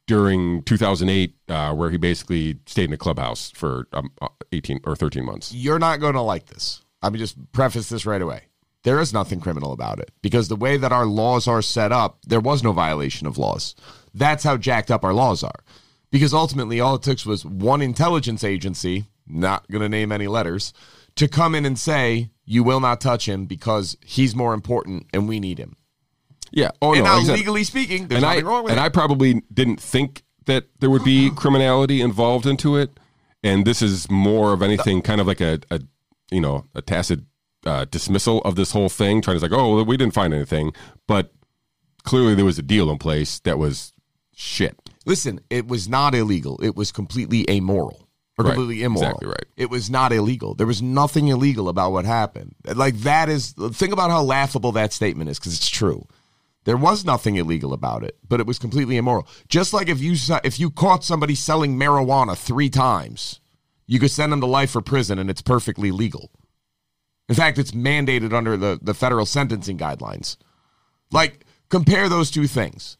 during 2008, uh, where he basically stayed in a clubhouse for um, uh, 18 or 13 months. You're not going to like this. Me just preface this right away. There is nothing criminal about it because the way that our laws are set up, there was no violation of laws. That's how jacked up our laws are. Because ultimately, all it took was one intelligence agency, not going to name any letters, to come in and say, you will not touch him because he's more important and we need him. Yeah. Oh and no. now, said- legally speaking, there's and I wrong with and it. I probably didn't think that there would be criminality involved into it, and this is more of anything kind of like a, a you know a tacit uh, dismissal of this whole thing, trying to say, like, oh, we didn't find anything, but clearly there was a deal in place that was shit. Listen, it was not illegal. It was completely amoral. Or Right. completely immoral. Exactly right. It was not illegal. There was nothing illegal about what happened. Like that is think about how laughable that statement is because it's true. There was nothing illegal about it, but it was completely immoral. Just like if you if you caught somebody selling marijuana three times, you could send them to life for prison, and it's perfectly legal. In fact, it's mandated under the, the federal sentencing guidelines. Like, compare those two things.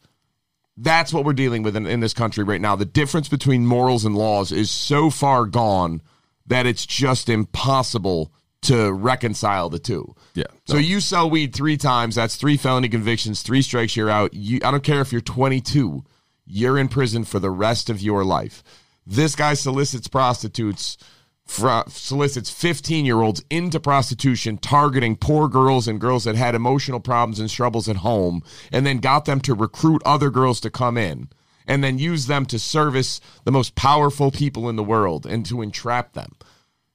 That's what we're dealing with in, in this country right now. The difference between morals and laws is so far gone that it's just impossible to reconcile the two. Yeah, So you sell weed three times, that's three felony convictions, three strikes, you're out. You, I don't care if you're 22, you're in prison for the rest of your life. This guy solicits prostitutes, solicits 15 year olds into prostitution, targeting poor girls and girls that had emotional problems and struggles at home, and then got them to recruit other girls to come in, and then use them to service the most powerful people in the world and to entrap them.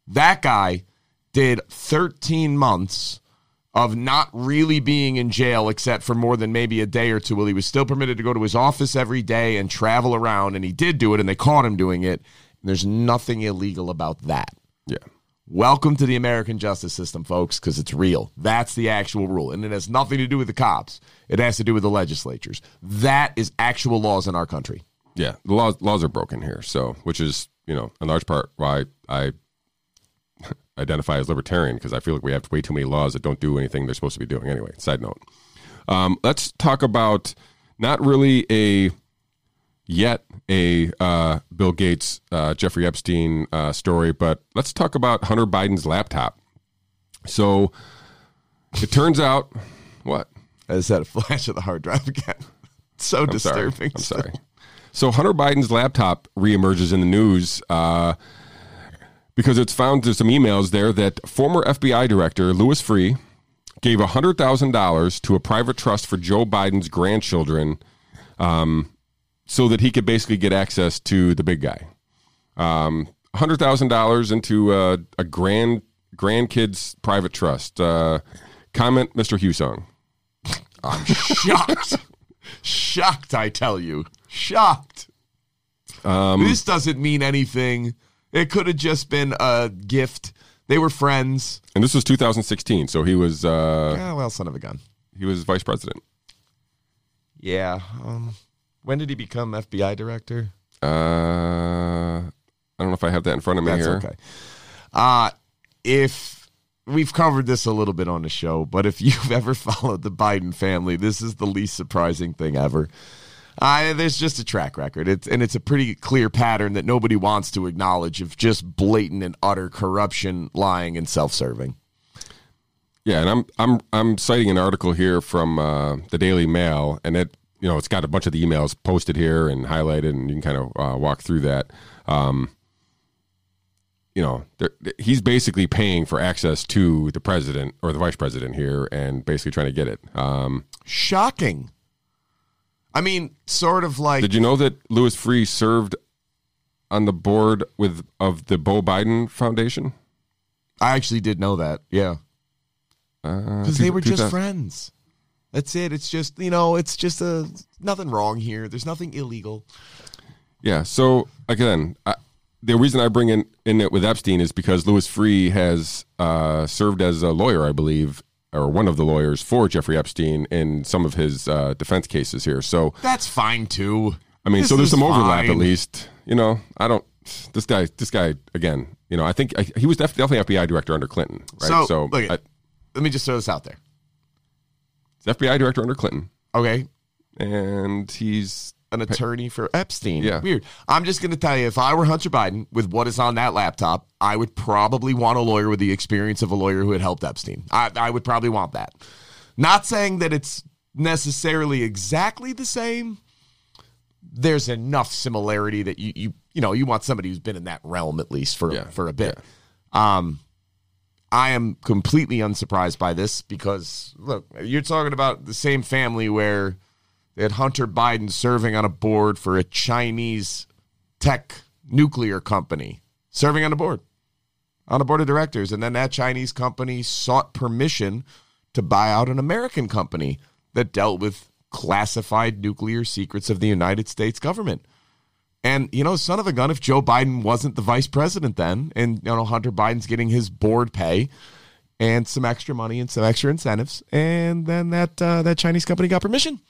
That guy did 13 months of not really being in jail except for more than maybe a day or two while he was still permitted to go to his office every day and travel around and he did do it and they caught him doing it there's nothing illegal about that Yeah. welcome to the american justice system folks because it's real that's the actual rule and it has nothing to do with the cops it has to do with the legislatures that is actual laws in our country Yeah, the laws laws are broken here. So, which is you know in large part why I *laughs* identify as libertarian because I feel like we have way too many laws that don't do anything they're supposed to be doing. Anyway, side note. Um, let's talk about not really a yet a uh, Bill Gates uh, Jeffrey Epstein uh, story, but let's talk about Hunter Biden's laptop. So it turns out what i just had a flash of the hard drive again *laughs* so I'm sorry. disturbing I'm sorry. So Hunter Biden's laptop reemerges in the news uh, because it's found there's some emails there that former FBI director Louis Freeh gave hundred thousand dollars to a private trust for Joe Biden's grandchildren, um, so that he could basically get access to the big guy. Um, hundred thousand dollars into a, a grand grandkids private trust. Uh, comment, Mr. Husong. I'm shocked. shocked, I tell you. Shocked. Um, this doesn't mean anything. It could have just been a gift. They were friends. And this was 2016, so he was uh, Ah, well, son of a gun. he was vice president. Yeah. Um, when did he become FBI director? Uh, I don't know if I have that in front of me That's here. okay. Uh, if we've covered this a little bit on the show, but if *laughs* you've ever followed the Biden family, this is the least surprising thing ever. Uh, there's just a track record, it's, and it's a pretty clear pattern that nobody wants to acknowledge of just blatant and utter corruption, lying, and self-serving. Yeah, and I'm I'm I'm citing an article here from uh, the Daily Mail, and it you know it's got a bunch of the emails posted here and highlighted, and you can kind of uh, walk through that. Um, you know, he's basically paying for access to the president or the vice president here, and basically trying to get it. Um, Shocking. I mean, sort of like did you know that Louis Freeh served on the board with of the Beau Biden Foundation? I actually did know that. Yeah. Uh, because they were just friends. That's it. It's just you know, it's just a nothing wrong here. There's nothing illegal. Yeah. So again, I, the reason I bring in, in it with Epstein is because Louis Freeh has uh, served as a lawyer, I believe, or one of the lawyers for Jeffrey Epstein in some of his uh, defense cases here. So That's fine too. I mean, This so there's some overlap fine. at least. You know, I don't. This guy, this guy again. You know, I think I, he was def- definitely FBI director under Clinton, right? So, look, I, let me just throw this out there. He's FBI director under Clinton, Okay, and he's an attorney for Epstein. Yeah. weird. I'm just going to tell you, if I were Hunter Biden with what is on that laptop, I would probably want a lawyer with the experience of a lawyer who had helped Epstein. I, I would probably want that. Not saying that it's necessarily exactly the same. There's enough similarity that you you you know you want somebody who's been in that realm at least for Yeah. for a bit. Um, I am completely unsurprised by this because look, you're talking about the same family where they had Hunter Biden serving on a board for a Chinese tech nuclear company, serving on a board, on a board of directors. And then that Chinese company sought permission to buy out an American company that dealt with classified nuclear secrets of the United States government. And you know, son of a gun, if Joe Biden wasn't the vice president then, and you know Hunter Biden's getting his board pay and some extra money and some extra incentives, and then that uh, that Chinese company got permission,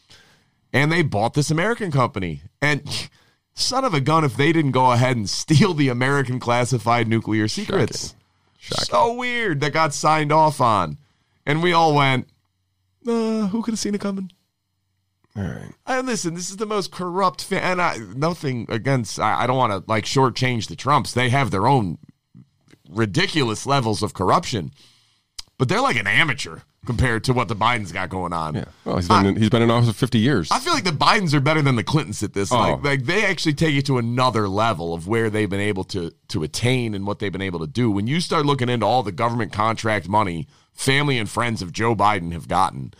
and they bought this American company. And *laughs* son of a gun, if they didn't go ahead and steal the American classified nuclear secrets, Shocking. so weird that got signed off on, and we all went, uh, "Who could have seen it coming?" All right. And listen, this is the most corrupt fa- and I nothing against I, I don't want to like shortchange the Trumps. They have their own ridiculous levels of corruption. But they're like an amateur compared to what the Bidens got going on. Yeah. Well, he's been in, he's been in office for 50 years. I feel like the Bidens are better than the Clintons at this. Like, Oh. like they actually take it to another level of where they've been able to to attain and what they've been able to do. When you start looking into all the government contract money family and friends of Joe Biden have gotten,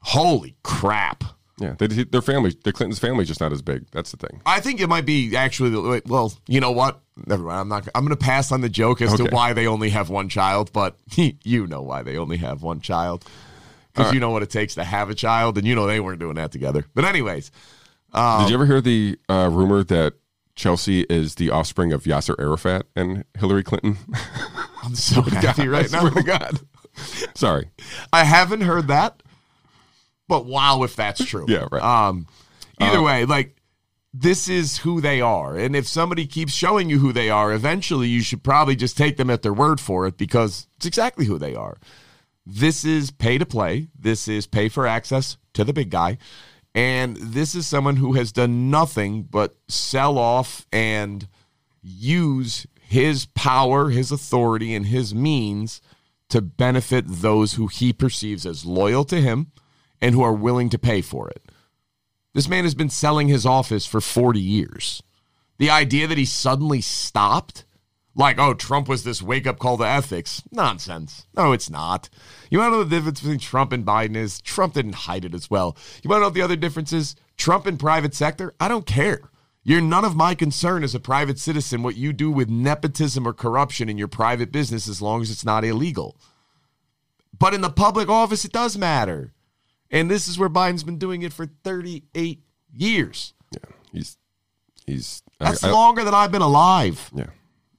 holy crap. Yeah. They, their family, the Clinton's family, just not as big. That's the thing. I think it might be actually. the- Well, you know what? Never mind. I'm not. I'm going to pass on the joke as to why they only have one child, but *laughs* you know why they only have one child because you know what it takes to have a child, and you know they weren't doing that together. But anyways, Did you ever hear the uh, rumor that Chelsea is the offspring of Yasser Arafat and Hillary Clinton? I'm so *laughs* happy right now. God. *laughs* Sorry. I haven't heard that, but wow, if that's *laughs* true. Yeah, right. Um, either way, like this is who they are, and if somebody keeps showing you who they are, eventually you should probably just take them at their word for it because it's exactly who they are. This is pay to play. This is pay for access to the big guy. And this is someone who has done nothing but sell off and use his power, his authority, and his means to benefit those who he perceives as loyal to him and who are willing to pay for it. This man has been selling his office for 40 years. The idea that he suddenly stopped, like, oh, Trump was this wake up call to ethics, nonsense. No, it's not. You want to know the difference between Trump and Biden is? Trump didn't hide it as well. You want to know the other difference is? Trump and private sector? I don't care. You're none of my concern as a private citizen what you do with nepotism or corruption in your private business as long as it's not illegal. But in the public office, it does matter. And this is where Biden's been doing it for 38 years. Yeah. He's, he's, I- That's I- longer than I've been alive. yeah.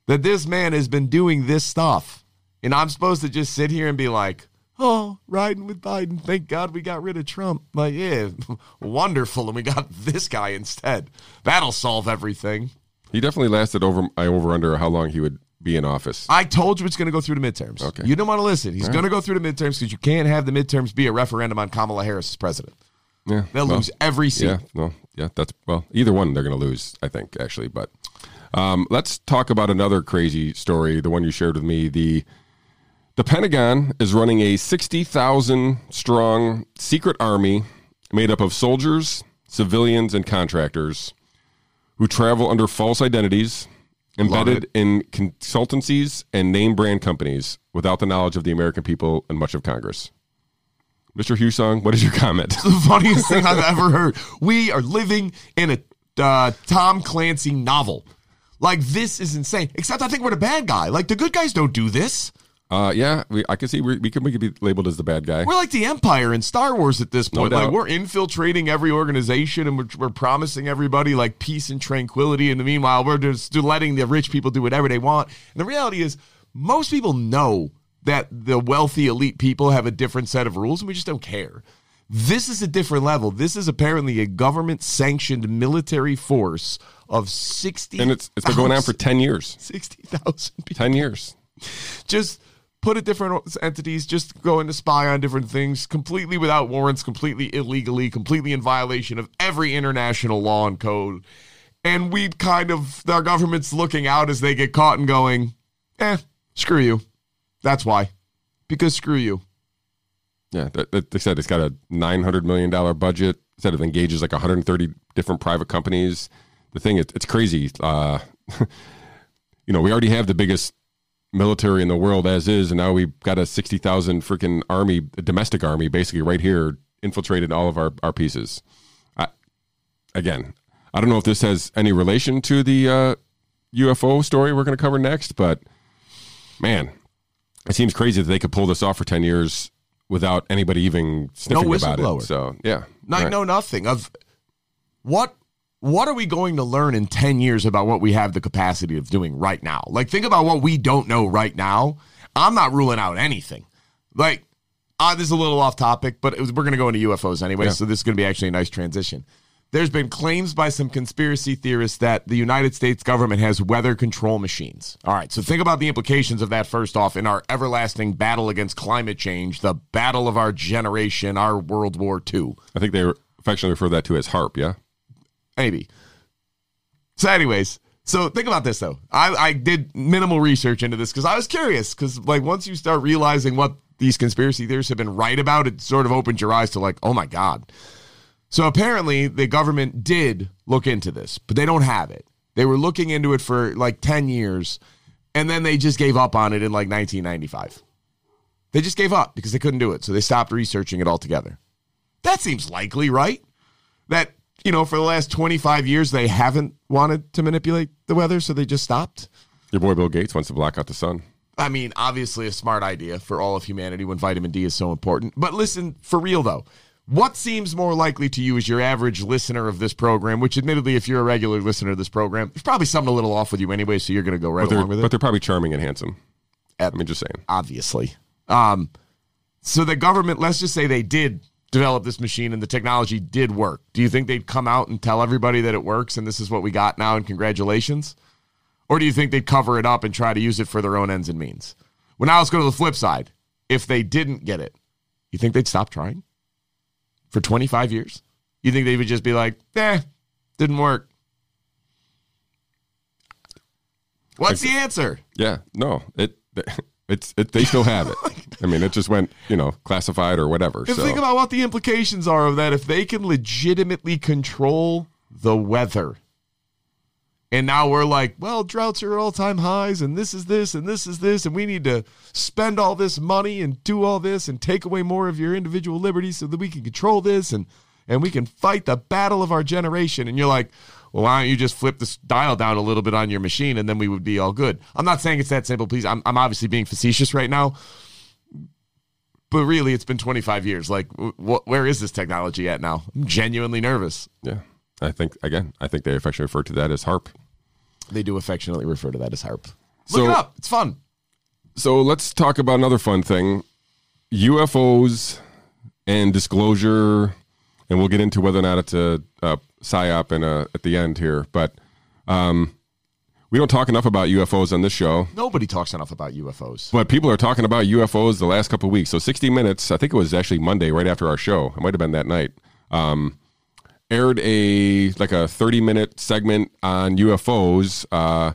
That this man has been doing this stuff. And I'm supposed to just sit here and be like, oh, riding with Biden. Thank God we got rid of Trump. Like, yeah, *laughs* wonderful. And we got *laughs* this guy instead. That'll solve everything. He definitely lasted over, I over under how long he would be in office. I told you it's going to go through the midterms. Okay. You don't want to listen. He's going to go through the midterms because you can't have the midterms be a referendum on Kamala Harris as president. Yeah. They'll well, lose every seat. Yeah, no, yeah, that's well, either one they're going to lose, I think, actually. But um, let's talk about another crazy story, the one you shared with me. The the Pentagon is running a sixty thousand strong secret army made up of soldiers, civilians, and contractors who travel under false identities, embedded in consultancies and name brand companies without the knowledge of the American people and much of Congress. Mr. Husong, what is your comment? the funniest thing I've ever heard. We are living in a uh, Tom Clancy novel. Like this is insane. Except I think we're the bad guy. Like the good guys don't do this. Uh, yeah, we, I can see we, we could we could be labeled as the bad guy. We're like the Empire in Star Wars at this point. like we're infiltrating every organization and we're, we're promising everybody like peace and tranquility. In the meanwhile, we're just letting the rich people do whatever they want. And the reality is, most people know that the wealthy elite people have a different set of rules, and we just don't care. This is a different level. This is apparently a government sanctioned military force of 60 and it's it's been going on for ten years. 60,000 people Ten years. just put it different entities, just going to spy on different things, completely without warrants, completely illegally, completely in violation of every international law and code. And we kind of, our government's looking out as they get caught and going, eh, screw you. That's why. Because screw you. Yeah, they said it's got a nine hundred million dollar budget. Said it engages like one hundred and thirty different private companies. The thing it's crazy. Uh, *laughs* you know, we already have the biggest military in the world as is, and now we've got a sixty thousand freaking army, a domestic army, basically right here, infiltrated all of our our pieces. I, again, I don't know if this has any relation to the uh, UFO story we're going to cover next, but man, it seems crazy that they could pull this off for 10 years without anybody even sniffing about it. So, yeah. Not Right. know nothing of what what are we going to learn in 10 years about what we have the capacity of doing right now? Like, think about what we don't know right now. I'm not ruling out anything. Like, uh, this is a little off topic, but was, we're going to go into UFOs anyway, yeah. so this is going to be actually a nice transition. There's been claims by some conspiracy theorists that the United States government has weather control machines. All right, so think about the implications of that first off in our everlasting battle against climate change, the battle of our generation, our World War II. I think they affectionately refer that to as HAARP, yeah? Maybe. So, anyways, so think about this though. I, I did minimal research into this because I was curious. Because like once you start realizing what these conspiracy theorists have been right about, it sort of opens your eyes to like, oh my god. So apparently the government did look into this, but they don't have it. They were looking into it for like ten years, and then they just gave up on it in like 1995. They just gave up because they couldn't do it, so they stopped researching it altogether. That seems likely, right? That you know, for the last 25 years, they haven't wanted to manipulate the weather, so they just stopped. Your boy Bill Gates wants to block out the sun. I mean, obviously, a smart idea for all of humanity when vitamin D is so important. But listen, for real though, what seems more likely to you as your average listener of this program? Which, admittedly, if you're a regular listener of this program, there's probably something a little off with you anyway, so you're going to go right along with it. But they're probably charming and handsome. At, I mean, just saying. Obviously. Um, so the government, let's just say they did develop this machine and the technology did work, do you think they'd come out and tell everybody that it works and this is what we got now and congratulations? Or do you think they'd cover it up and try to use it for their own ends and means? Well, now let's go to the flip side. If they didn't get it, you think they'd stop trying for 25 years? You think they would just be like, eh, didn't work? What's the answer? Yeah, no, it *laughs* it's it, they still have it. *laughs* Oh I mean, it just went you know classified or whatever. So. Think about what the implications are of that. If they can legitimately control the weather, and now we're like, well, droughts are all time highs, and this is this, and this is this, and we need to spend all this money and do all this and take away more of your individual liberties so that we can control this and and we can fight the battle of our generation. And you're like, well, why don't you just flip the dial down a little bit on your machine and then we would be all good? I'm not saying it's that simple, please. I'm, I'm obviously being facetious right now. But really, it's been 25 years. Like, wh- where is this technology at now? I'm genuinely nervous. Yeah. I think, again, I think they affectionately refer to that as HAARP. They do affectionately refer to that as HAARP. Look it up. It's fun. So let's talk about another fun thing UFOs and disclosure. And we'll get into whether or not it's a, a psyop in a, at the end here, but um, we don't talk enough about UFOs on this show. Nobody talks enough about UFOs. But people are talking about UFOs the last couple of weeks. So 60 Minutes, I think it was actually Monday, right after our show. It might have been that night. Um, aired a like a 30 minute segment on UFOs, uh,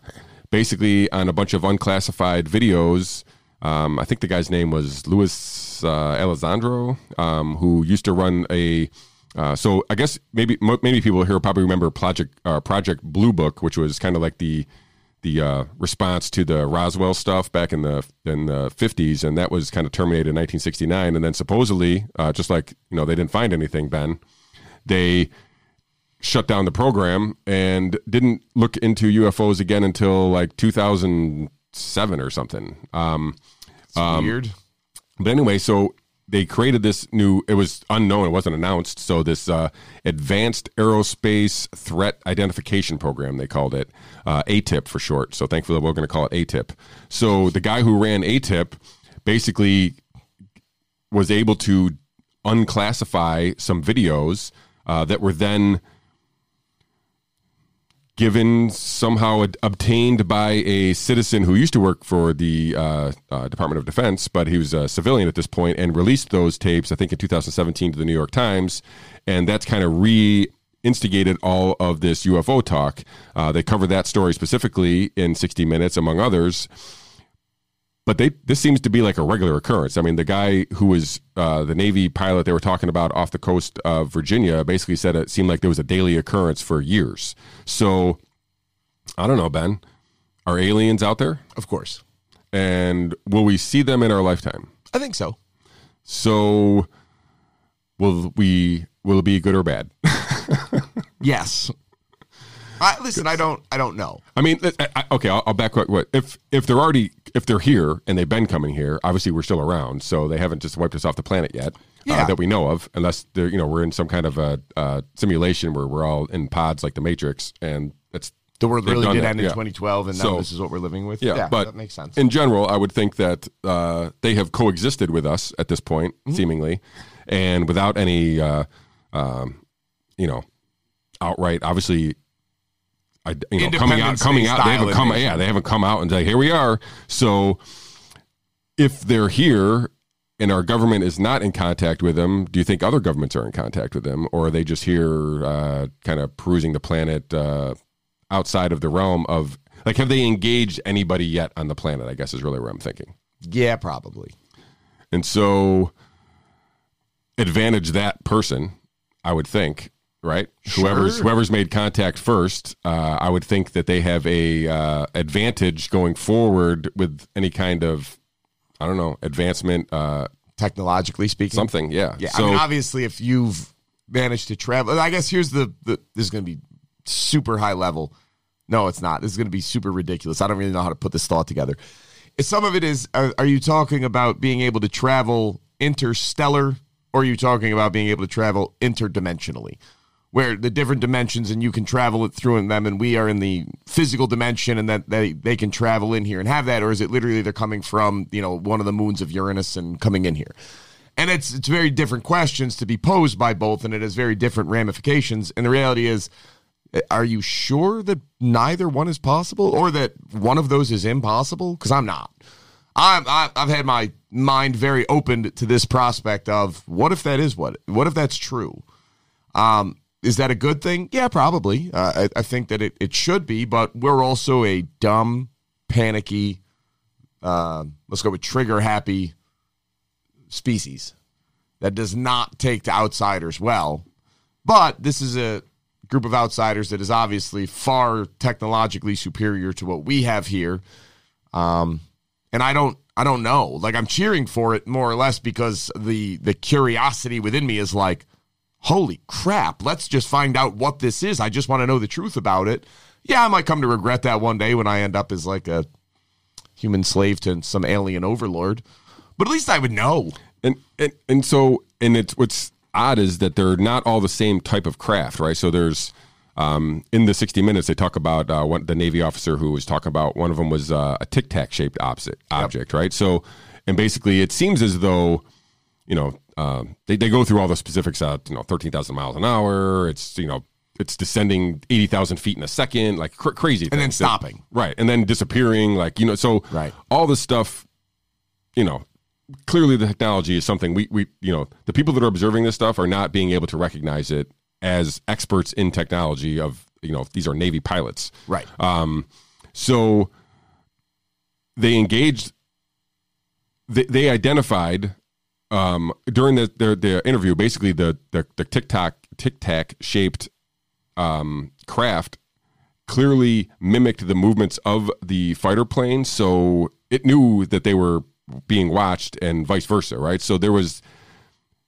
basically on a bunch of unclassified videos. Um, I think the guy's name was Luis uh, Elizondo, um, who used to run a uh, so I guess maybe maybe people here probably remember Project uh, Project Blue Book, which was kind of like the the uh, response to the Roswell stuff back in the in the fifties, and that was kind of terminated in 1969. And then supposedly, uh, just like you know, they didn't find anything. Ben, they shut down the program and didn't look into UFOs again until like 2007 or something. Um, um, weird. But anyway, so they created this new it was unknown it wasn't announced. So this uh, advanced aerospace threat identification program they called it uh, atip for short. So thankfully we're going to call it atip so the guy who ran atip basically was able to unclassify some videos uh, that were then given somehow obtained by a citizen who used to work for the uh, uh, Department of Defense, but he was a civilian at this point, and released those tapes, I think, in 2017 to the New York Times, and that's kind of re instigated all of this UFO talk. Uh, they covered that story specifically in 60 Minutes, among others but they this seems to be like a regular occurrence. I mean, the guy who was uh, the Navy pilot they were talking about off the coast of Virginia basically said it seemed like there was a daily occurrence for years. So I don't know, Ben. Are aliens out there? Of course. And will we see them in our lifetime? I think so. So will we will it be good or bad? *laughs* yes. I, listen, I don't, I don't know. I mean, I, okay, I'll, I'll back up. what if if they're already if they're here and they've been coming here. Obviously, we're still around, so they haven't just wiped us off the planet yet. Yeah. uh, that we know of, unless they're you know we're in some kind of a, uh simulation where we're all in pods like the Matrix, and that's The world really did that, end in yeah. 2012, and now So- this is what we're living with. yeah, but that makes sense. In general, I would think that uh, they have coexisted with us at this point, Mm-hmm. seemingly, and without any, uh, um, you know, outright, obviously, I, you know, coming out, coming out. They haven't come, invasion. yeah, they haven't come out and say, "Here we are." So, if they're here and our government is not in contact with them, do you think other governments are in contact with them, or are they just here, uh, kind of perusing the planet uh, outside of the realm of like, have they engaged anybody yet on the planet? I guess is really where I'm thinking. yeah, probably. And so, advantage that person, I would think, right? Whoever's whoever's made contact first, uh, I would think that they have a uh, advantage going forward with any kind of, I don't know, advancement, uh, Technologically speaking, something. Yeah. Yeah, So I mean, obviously, if you've managed to travel, I guess here's the, the this is going to be super high level. No, it's not. This is going to be super ridiculous. I don't really know how to put this thought together. Some of it is, are, are you talking about being able to travel interstellar, or are you talking about being able to travel interdimensionally? Where the different dimensions and you can travel it through in them, and we are in the physical dimension, and that they, they can travel in here and have that, or is it literally they're coming from you know one of the moons of Uranus and coming in here? And it's it's very different questions to be posed by both, and it has very different ramifications. And the reality is, are you sure that neither one is possible, or that one of those is impossible? Because I'm not. I'm I've had my mind very opened to this prospect of what if that is what what if that's true. Um, is that a good thing? Yeah, probably. Uh, I, I think that it, it should be, but we're also a dumb, panicky, uh, let's go with trigger happy species that does not take to outsiders well. But this is a group of outsiders that is obviously far technologically superior to what we have here. Um, and I don't I don't know. Like I'm cheering for it more or less because the the curiosity within me is like, holy crap, let's just find out what this is. I just want to know the truth about it. Yeah, I might come to regret that one day when I end up as like a human slave to some alien overlord. But at least I would know. and and and so and it's what's odd is that they're not all the same type of craft, right? So there's um, in the 60 minutes they talk about uh, one, the Navy officer who was talking about one of them was uh, a tic tac shaped opposite object, right? So and basically it seems as though you know um, they they go through all the specifics at you know, 13,000 miles an hour. It's you know it's descending 80,000 feet in a second, like cr- crazy, And then things that- stopping. right, and then disappearing, like you know, so Right. all this stuff you know, clearly the technology is something we, we, you know, the people that are observing this stuff are not being able to recognize it as experts in technology of, you know, these are Navy pilots. Right. Um, so they engaged, they, they identified um, during the, the, the interview, basically the, the, the tic tac, tic tac shaped um, craft clearly mimicked the movements of the fighter plane. So it knew that they were being watched and vice versa, right? So there was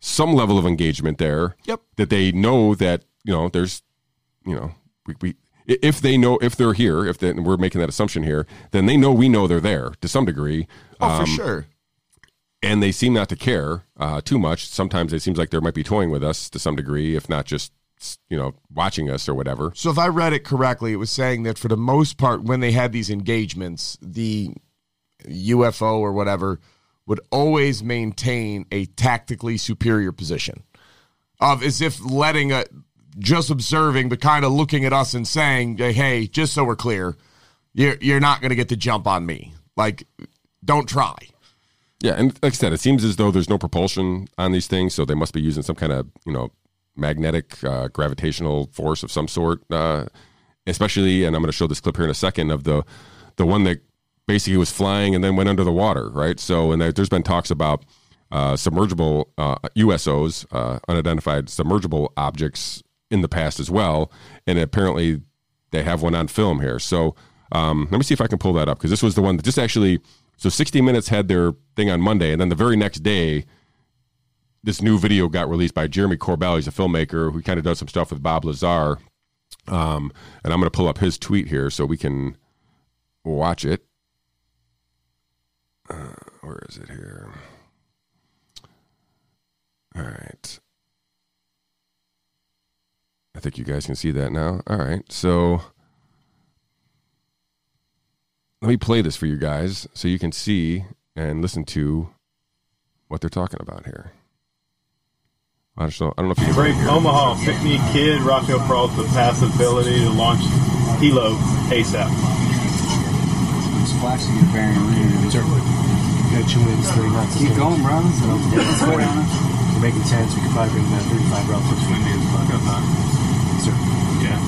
some level of engagement there. Yep. That they know that, you know, there's, you know, we, we if they know if they're here, if they, and we're making that assumption here, then they know we know they're there to some degree. Oh, Um, for sure. And they seem not to care uh, too much. Sometimes it seems like they might be toying with us to some degree, if not just you know watching us or whatever. So if I read it correctly, it was saying that for the most part, when they had these engagements, the UFO or whatever would always maintain a tactically superior position, of as if letting a just observing, but kind of looking at us and saying, "Hey, just so we're clear, you're you're not going to get the jump on me. Like, don't try." Yeah, and like I said, it seems as though there's no propulsion on these things, so they must be using some kind of you know magnetic uh, gravitational force of some sort. Uh, especially, and I'm going to show this clip here in a second of the the one that basically was flying and then went under the water, right? So, and there, there's been talks about uh, submergible uh, USOs, uh, unidentified submergible objects, in the past as well, and apparently they have one on film here. So um, let me see if I can pull that up because this was the one that just actually. So 60 Minutes had their thing on Monday, and then the very next day, this new video got released by Jeremy Corbell. He's a filmmaker who kind of does some stuff with Bob Lazar. Um, and I'm going to pull up his tweet here so we can watch it. Uh, where is it here? All right. I think you guys can see that now. All right. So let me play this for you guys so you can see and listen to what they're talking about here. I just don't, I don't know if you can Break Omaha, pick me kid, Rocco Peralta, the passive ability to launch Hilo ASAP. Splashing your bearing range. Got two wins, 30 knots. Keep going, bro. Let's go. We're making 10, so we can probably bring that 35 route. Looks windy as fuck up now. Sir. Yeah,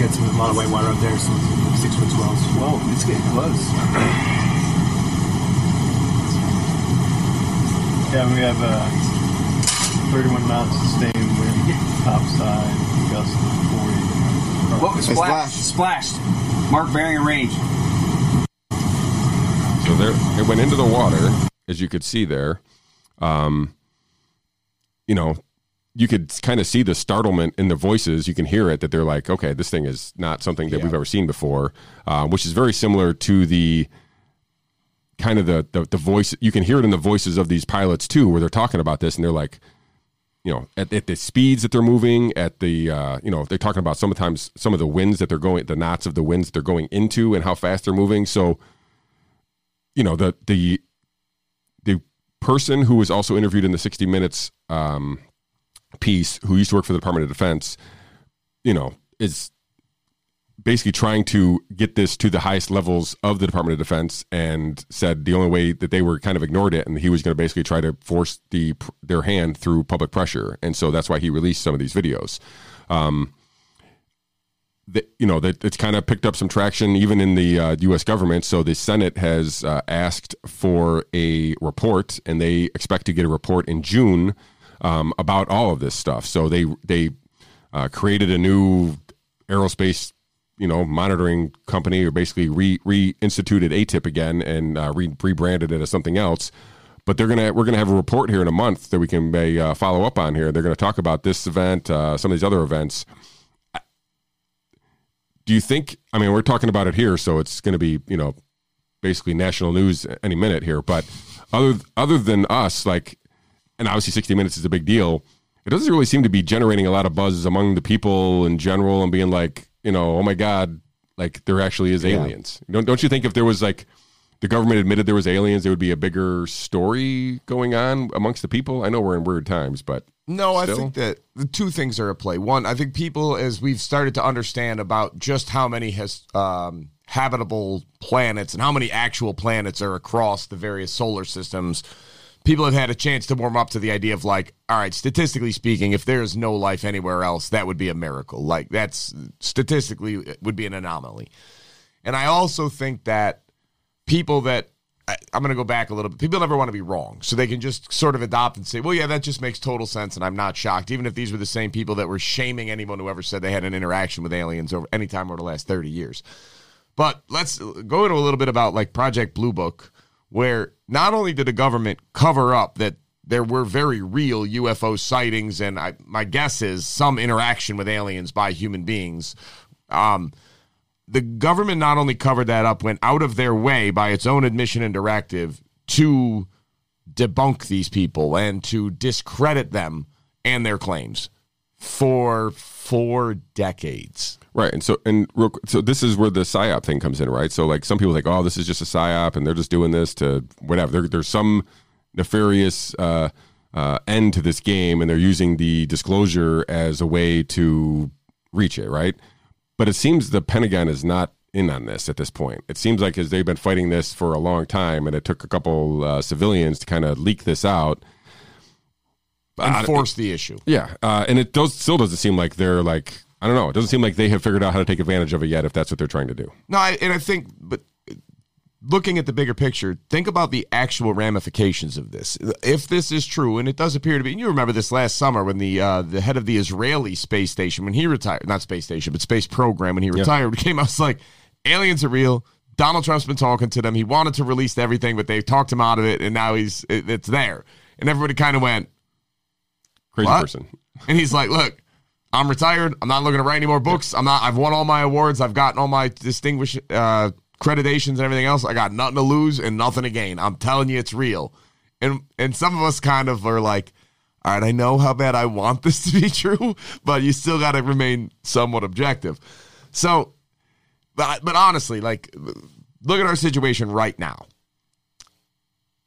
I bring it down. We got some, a lot of white water up there, some six foot swells. Whoa, it's getting close. Yeah, we have uh, 31 knots sustained wind, top side, gust of 40. Whoa, splashed. Splashed. Mark bearing and range. So there, it went into the water, as you could see there. Um, you know, you could kind of see the startlement in the voices. You can hear it that they're like, okay, this thing is not something that Yeah. we've ever seen before, uh, which is very similar to the kind of the, the the voice. You can hear it in the voices of these pilots too, where they're talking about this and they're like, you know, at, at the speeds that they're moving, at the uh, you know, they're talking about sometimes some of the winds that they're going, the knots of the winds that they're going into, and how fast they're moving. So you know the the the person who was also interviewed in the 60 minutes um, piece who used to work for the department of defense you know is basically trying to get this to the highest levels of the department of defense and said the only way that they were kind of ignored it and he was going to basically try to force the their hand through public pressure and so that's why he released some of these videos um, that you know that it's kind of picked up some traction even in the uh, U.S. government. So the Senate has uh, asked for a report, and they expect to get a report in June um, about all of this stuff. So they they uh, created a new aerospace you know monitoring company, or basically re reinstituted ATIP again and uh, re- rebranded it as something else. But they're gonna we're gonna have a report here in a month that we can uh, follow up on here. They're gonna talk about this event, uh, some of these other events do you think i mean we're talking about it here so it's to be you know basically national news any minute here but other other than us like and obviously 60 minutes is a big deal it doesn't really seem to be generating a lot of buzz among the people in general and being like you know oh my god like there actually is aliens. Don't, don't you think if there was like the government admitted there was aliens there would be a bigger story going on amongst the people? I know we're in weird times but No, I think that the two things are at play. One, I think people, as we've started to understand about just how many has um, habitable planets and how many actual planets are across the various solar systems, people have had a chance to warm up to the idea of like, all right, statistically speaking, if there is no life anywhere else, that would be a miracle. Like that's statistically would be an anomaly. And I also think that people that I, I'm going to go back a little bit. People never want to be wrong, so they can just sort of adopt and say, "Well, yeah, that just makes total sense," and I'm not shocked, even if these were the same people that were shaming anyone who ever said they had an interaction with aliens over any time over the last 30 years. But let's go into a little bit about like Project Blue Book, where not only did the government cover up that there were very real UFO sightings, and I, my guess is some interaction with aliens by human beings. Um, the government not only covered that up, went out of their way by its own admission and directive to debunk these people and to discredit them and their claims for four decades. Right, and so and real, so this is where the psyop thing comes in, right? So like some people think, oh, this is just a psyop, and they're just doing this to whatever. There, there's some nefarious uh, uh, end to this game, and they're using the disclosure as a way to reach it, right? But it seems the Pentagon is not in on this at this point. It seems like as they've been fighting this for a long time, and it took a couple uh, civilians to kind of leak this out. And Uh, force the issue. Yeah, uh, and it does still doesn't seem like they're like I don't know. It doesn't seem like they have figured out how to take advantage of it yet. If that's what they're trying to do. No, I, and I think, but looking at the bigger picture, think about the actual ramifications of this. If this is true, and it does appear to be, and you remember this last summer when the uh, the head of the Israeli space station, when he retired, not space station, but space program, when he retired, *laughs* came out was like, aliens are real. Donald Trump's been talking to them. He wanted to release everything, but they talked him out of it, and now he's it, it's there. And everybody kind of went, Crazy What? person. and he's like, "Look, I'm retired. I'm not looking to write any more books. I'm not. I've won all my awards. I've gotten all my distinguished uh, accreditations and everything else. I got nothing to lose and nothing to gain. I'm telling you, it's real." And and some of us kind of are like, all right, I know how bad I want *laughs* this to be true, but you still got to remain somewhat objective. So, but but honestly, like, look at our situation right now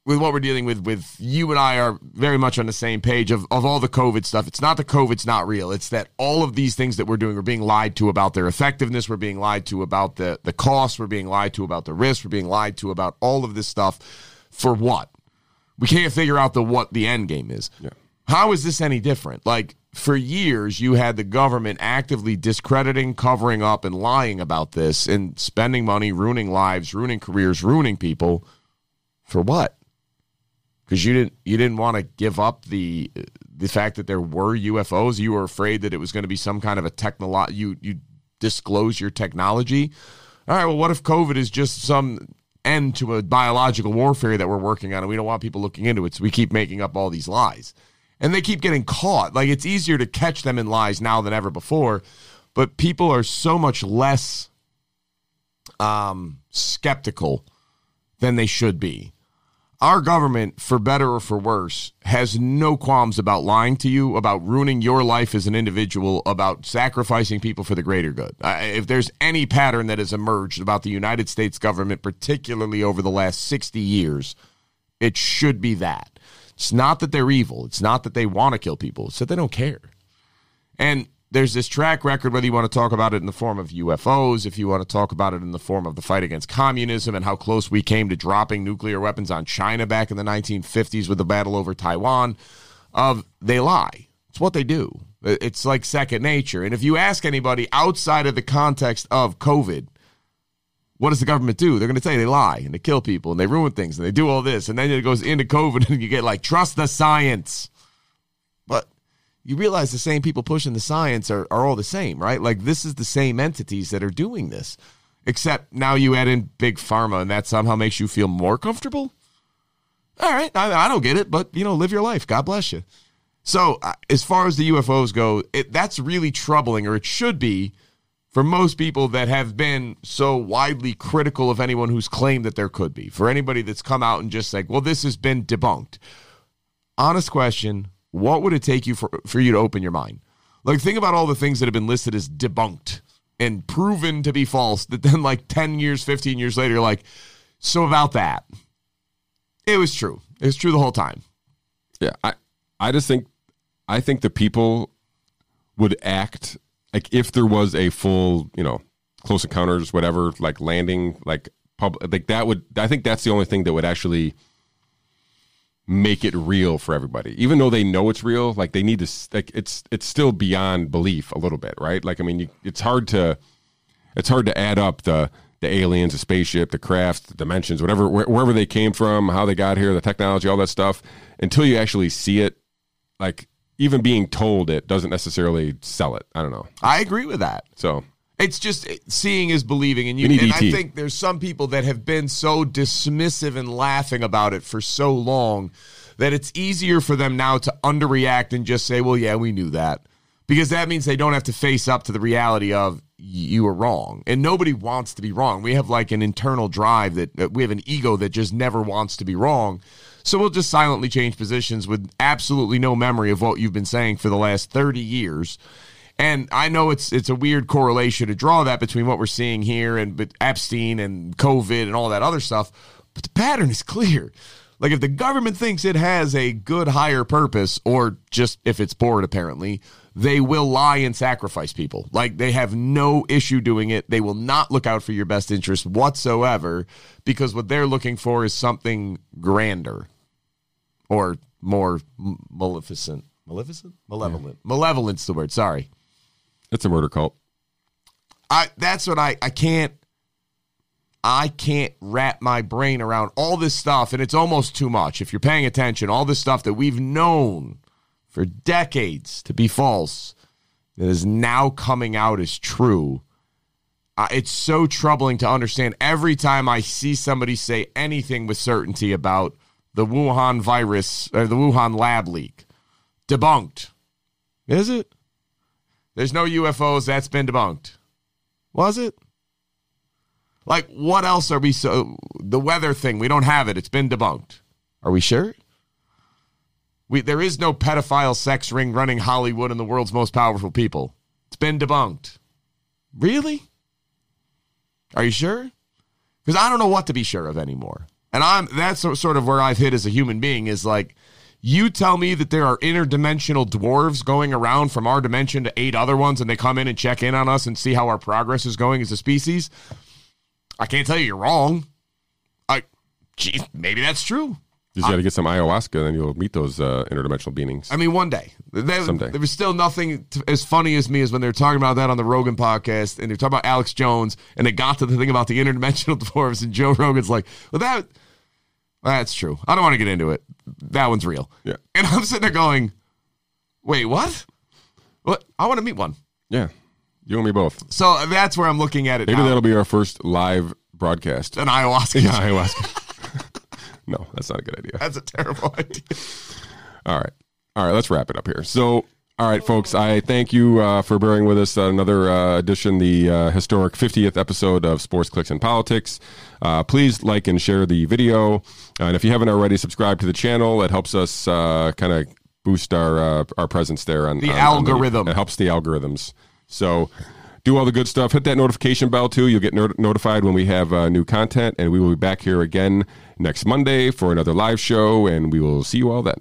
with what we're dealing with with you and I are very much on the same page of, of all the COVID stuff. It's not the COVID's not real. It's that all of these things that we're doing, we're being lied to about their effectiveness. We're being lied to about the, the costs. We're being lied to about the risks. We're being lied to about all of this stuff for what? We can't figure out the what the end game is. Yeah. How is this any different? Like for years, you had the government actively discrediting, covering up, and lying about this and spending money, ruining lives, ruining careers, ruining people. For what? Because you didn't you didn't want to give up the the fact that there were UFOs. You were afraid that it was going to be some kind of a technolo You you disclose your technology. All right. Well, what if COVID is just some end to a biological warfare that we're working on, and we don't want people looking into it, so we keep making up all these lies, and they keep getting caught. Like it's easier to catch them in lies now than ever before, but people are so much less um, skeptical than they should be our government, for better or for worse, has no qualms about lying to you, about ruining your life as an individual, about sacrificing people for the greater good. Uh, if there's any pattern that has emerged about the United States government, particularly over the last 60 years, it should be that. It's not that they're evil. It's not that they want to kill people. It's that they don't care. And there's this track record, whether you want to talk about it in the form of UFOs, if you want to talk about it in the form of the fight against communism and how close we came to dropping nuclear weapons on China back in the 1950s with the battle over Taiwan, of they lie. It's what they do. It's like second nature. And if you ask anybody outside of the context of COVID, what does the government do? They're going to tell you they lie and they kill people and they ruin things and they do all this. And then it goes into COVID *laughs* and you get like, trust the science. You realize the same people pushing the science are, are all the same, right? Like this is the same entities that are doing this, except now you add in big pharma, and that somehow makes you feel more comfortable. All right, I, I don't get it, but you know, live your life. God bless you. So, uh, as far as the UFOs go, it, that's really troubling, or it should be, for most people that have been so widely critical of anyone who's claimed that there could be. For anybody that's come out and just like, well, this has been debunked. Honest question what would it take you for, for you to open your mind? Like, think about all the things that have been listed as debunked and proven to be false that then, like 10 years, 15 years later, like, so about that. It was true. It was true the whole time. Yeah. I, I just think, I think the people would act like if there was a full, you know, close encounters, whatever, like landing, like public, like that would, I think that's the only thing that would actually make it real for everybody. Even though they know it's real like they need to like it's it's still beyond belief a little bit right? Like i mean you, it's hard to it's hard to add up the the aliens the spaceship the craft the dimensions whatever wh- wherever they came from how they got here the technology all that stuff until you actually see it like even being told it doesn't necessarily sell it. I don't know. I agree with that. So it's just seeing is believing, and you. And I think there's some people that have been so dismissive and laughing about it for so long that it's easier for them now to underreact and just say, "Well, yeah, we knew that," because that means they don't have to face up to the reality of you were wrong. And nobody wants to be wrong. We have like an internal drive that we have an ego that just never wants to be wrong. So we'll just silently change positions with absolutely no memory of what you've been saying for the last 30 years and I know it's it's a weird correlation to draw that between what we're seeing here and Epstein and COVID and all that other stuff, but the pattern is clear. Like if the government thinks it has a good higher purpose, or just if it's bored, apparently, they will lie and sacrifice people. Like they have no issue doing it. They will not look out for your best interest whatsoever because what they're looking for is something grander or more maleficent. Maleficent? Malevolent. Yeah. Malevolent's the word. Sorry. It's a murder cult. I that's what I I can't I can't wrap my brain around all this stuff and it's almost too much if you're paying attention all this stuff that we've known for decades to be false that is now coming out as true. It's so troubling to understand every time I see somebody say anything with certainty about the Wuhan virus or the Wuhan lab leak. Debunked. Is it? There's no UFOs. That's been debunked. Was it? Like, what else are we so. The weather thing, we don't have it. It's been debunked. Are we sure? We, there is no pedophile sex ring running Hollywood and the world's most powerful people. It's been debunked. Really? Are you sure? Because I don't know what to be sure of anymore. And I'm that's sort of where I've hit as a human being is like, you tell me that there are interdimensional dwarves going around from our dimension to eight other ones, and they come in and check in on us and see how our progress is going as a species. I can't tell you you're wrong. I, geez, maybe that's true. You just got to get some ayahuasca, then you'll meet those uh, interdimensional beings. I mean, one day. There, Someday. there was still nothing t- as funny as me as when they were talking about that on the Rogan podcast, and they're talking about Alex Jones, and they got to the thing about the interdimensional *laughs* dwarves, and Joe Rogan's like, "Well, that that's true. I don't want to get into it. That one's real." Yeah. And I'm sitting there going, "Wait, what? What? I want to meet one." yeah, you and me both. So that's where I'm looking at it Maybe now. that'll be our first live broadcast. An ayahuasca. Yeah, ayahuasca. *laughs* no, that's not a good idea. That's a terrible *laughs* idea. All right. All right, let's wrap it up here. So, all right, folks, I thank you uh, for bearing with us. Uh, another uh, edition, the uh, historic 50th episode of Sports, Clicks, and Politics. Uh, please like and share the video. Uh, and if you haven't already, subscribe to the channel. It helps us uh, kind of boost our uh, our presence there on The on- on algorithm. it helps the algorithms. So, do all the good stuff. Hit that notification bell too. You'll get not- notified when we have uh, new content, and we will be back here again next Monday for another live show. And we will see you all then.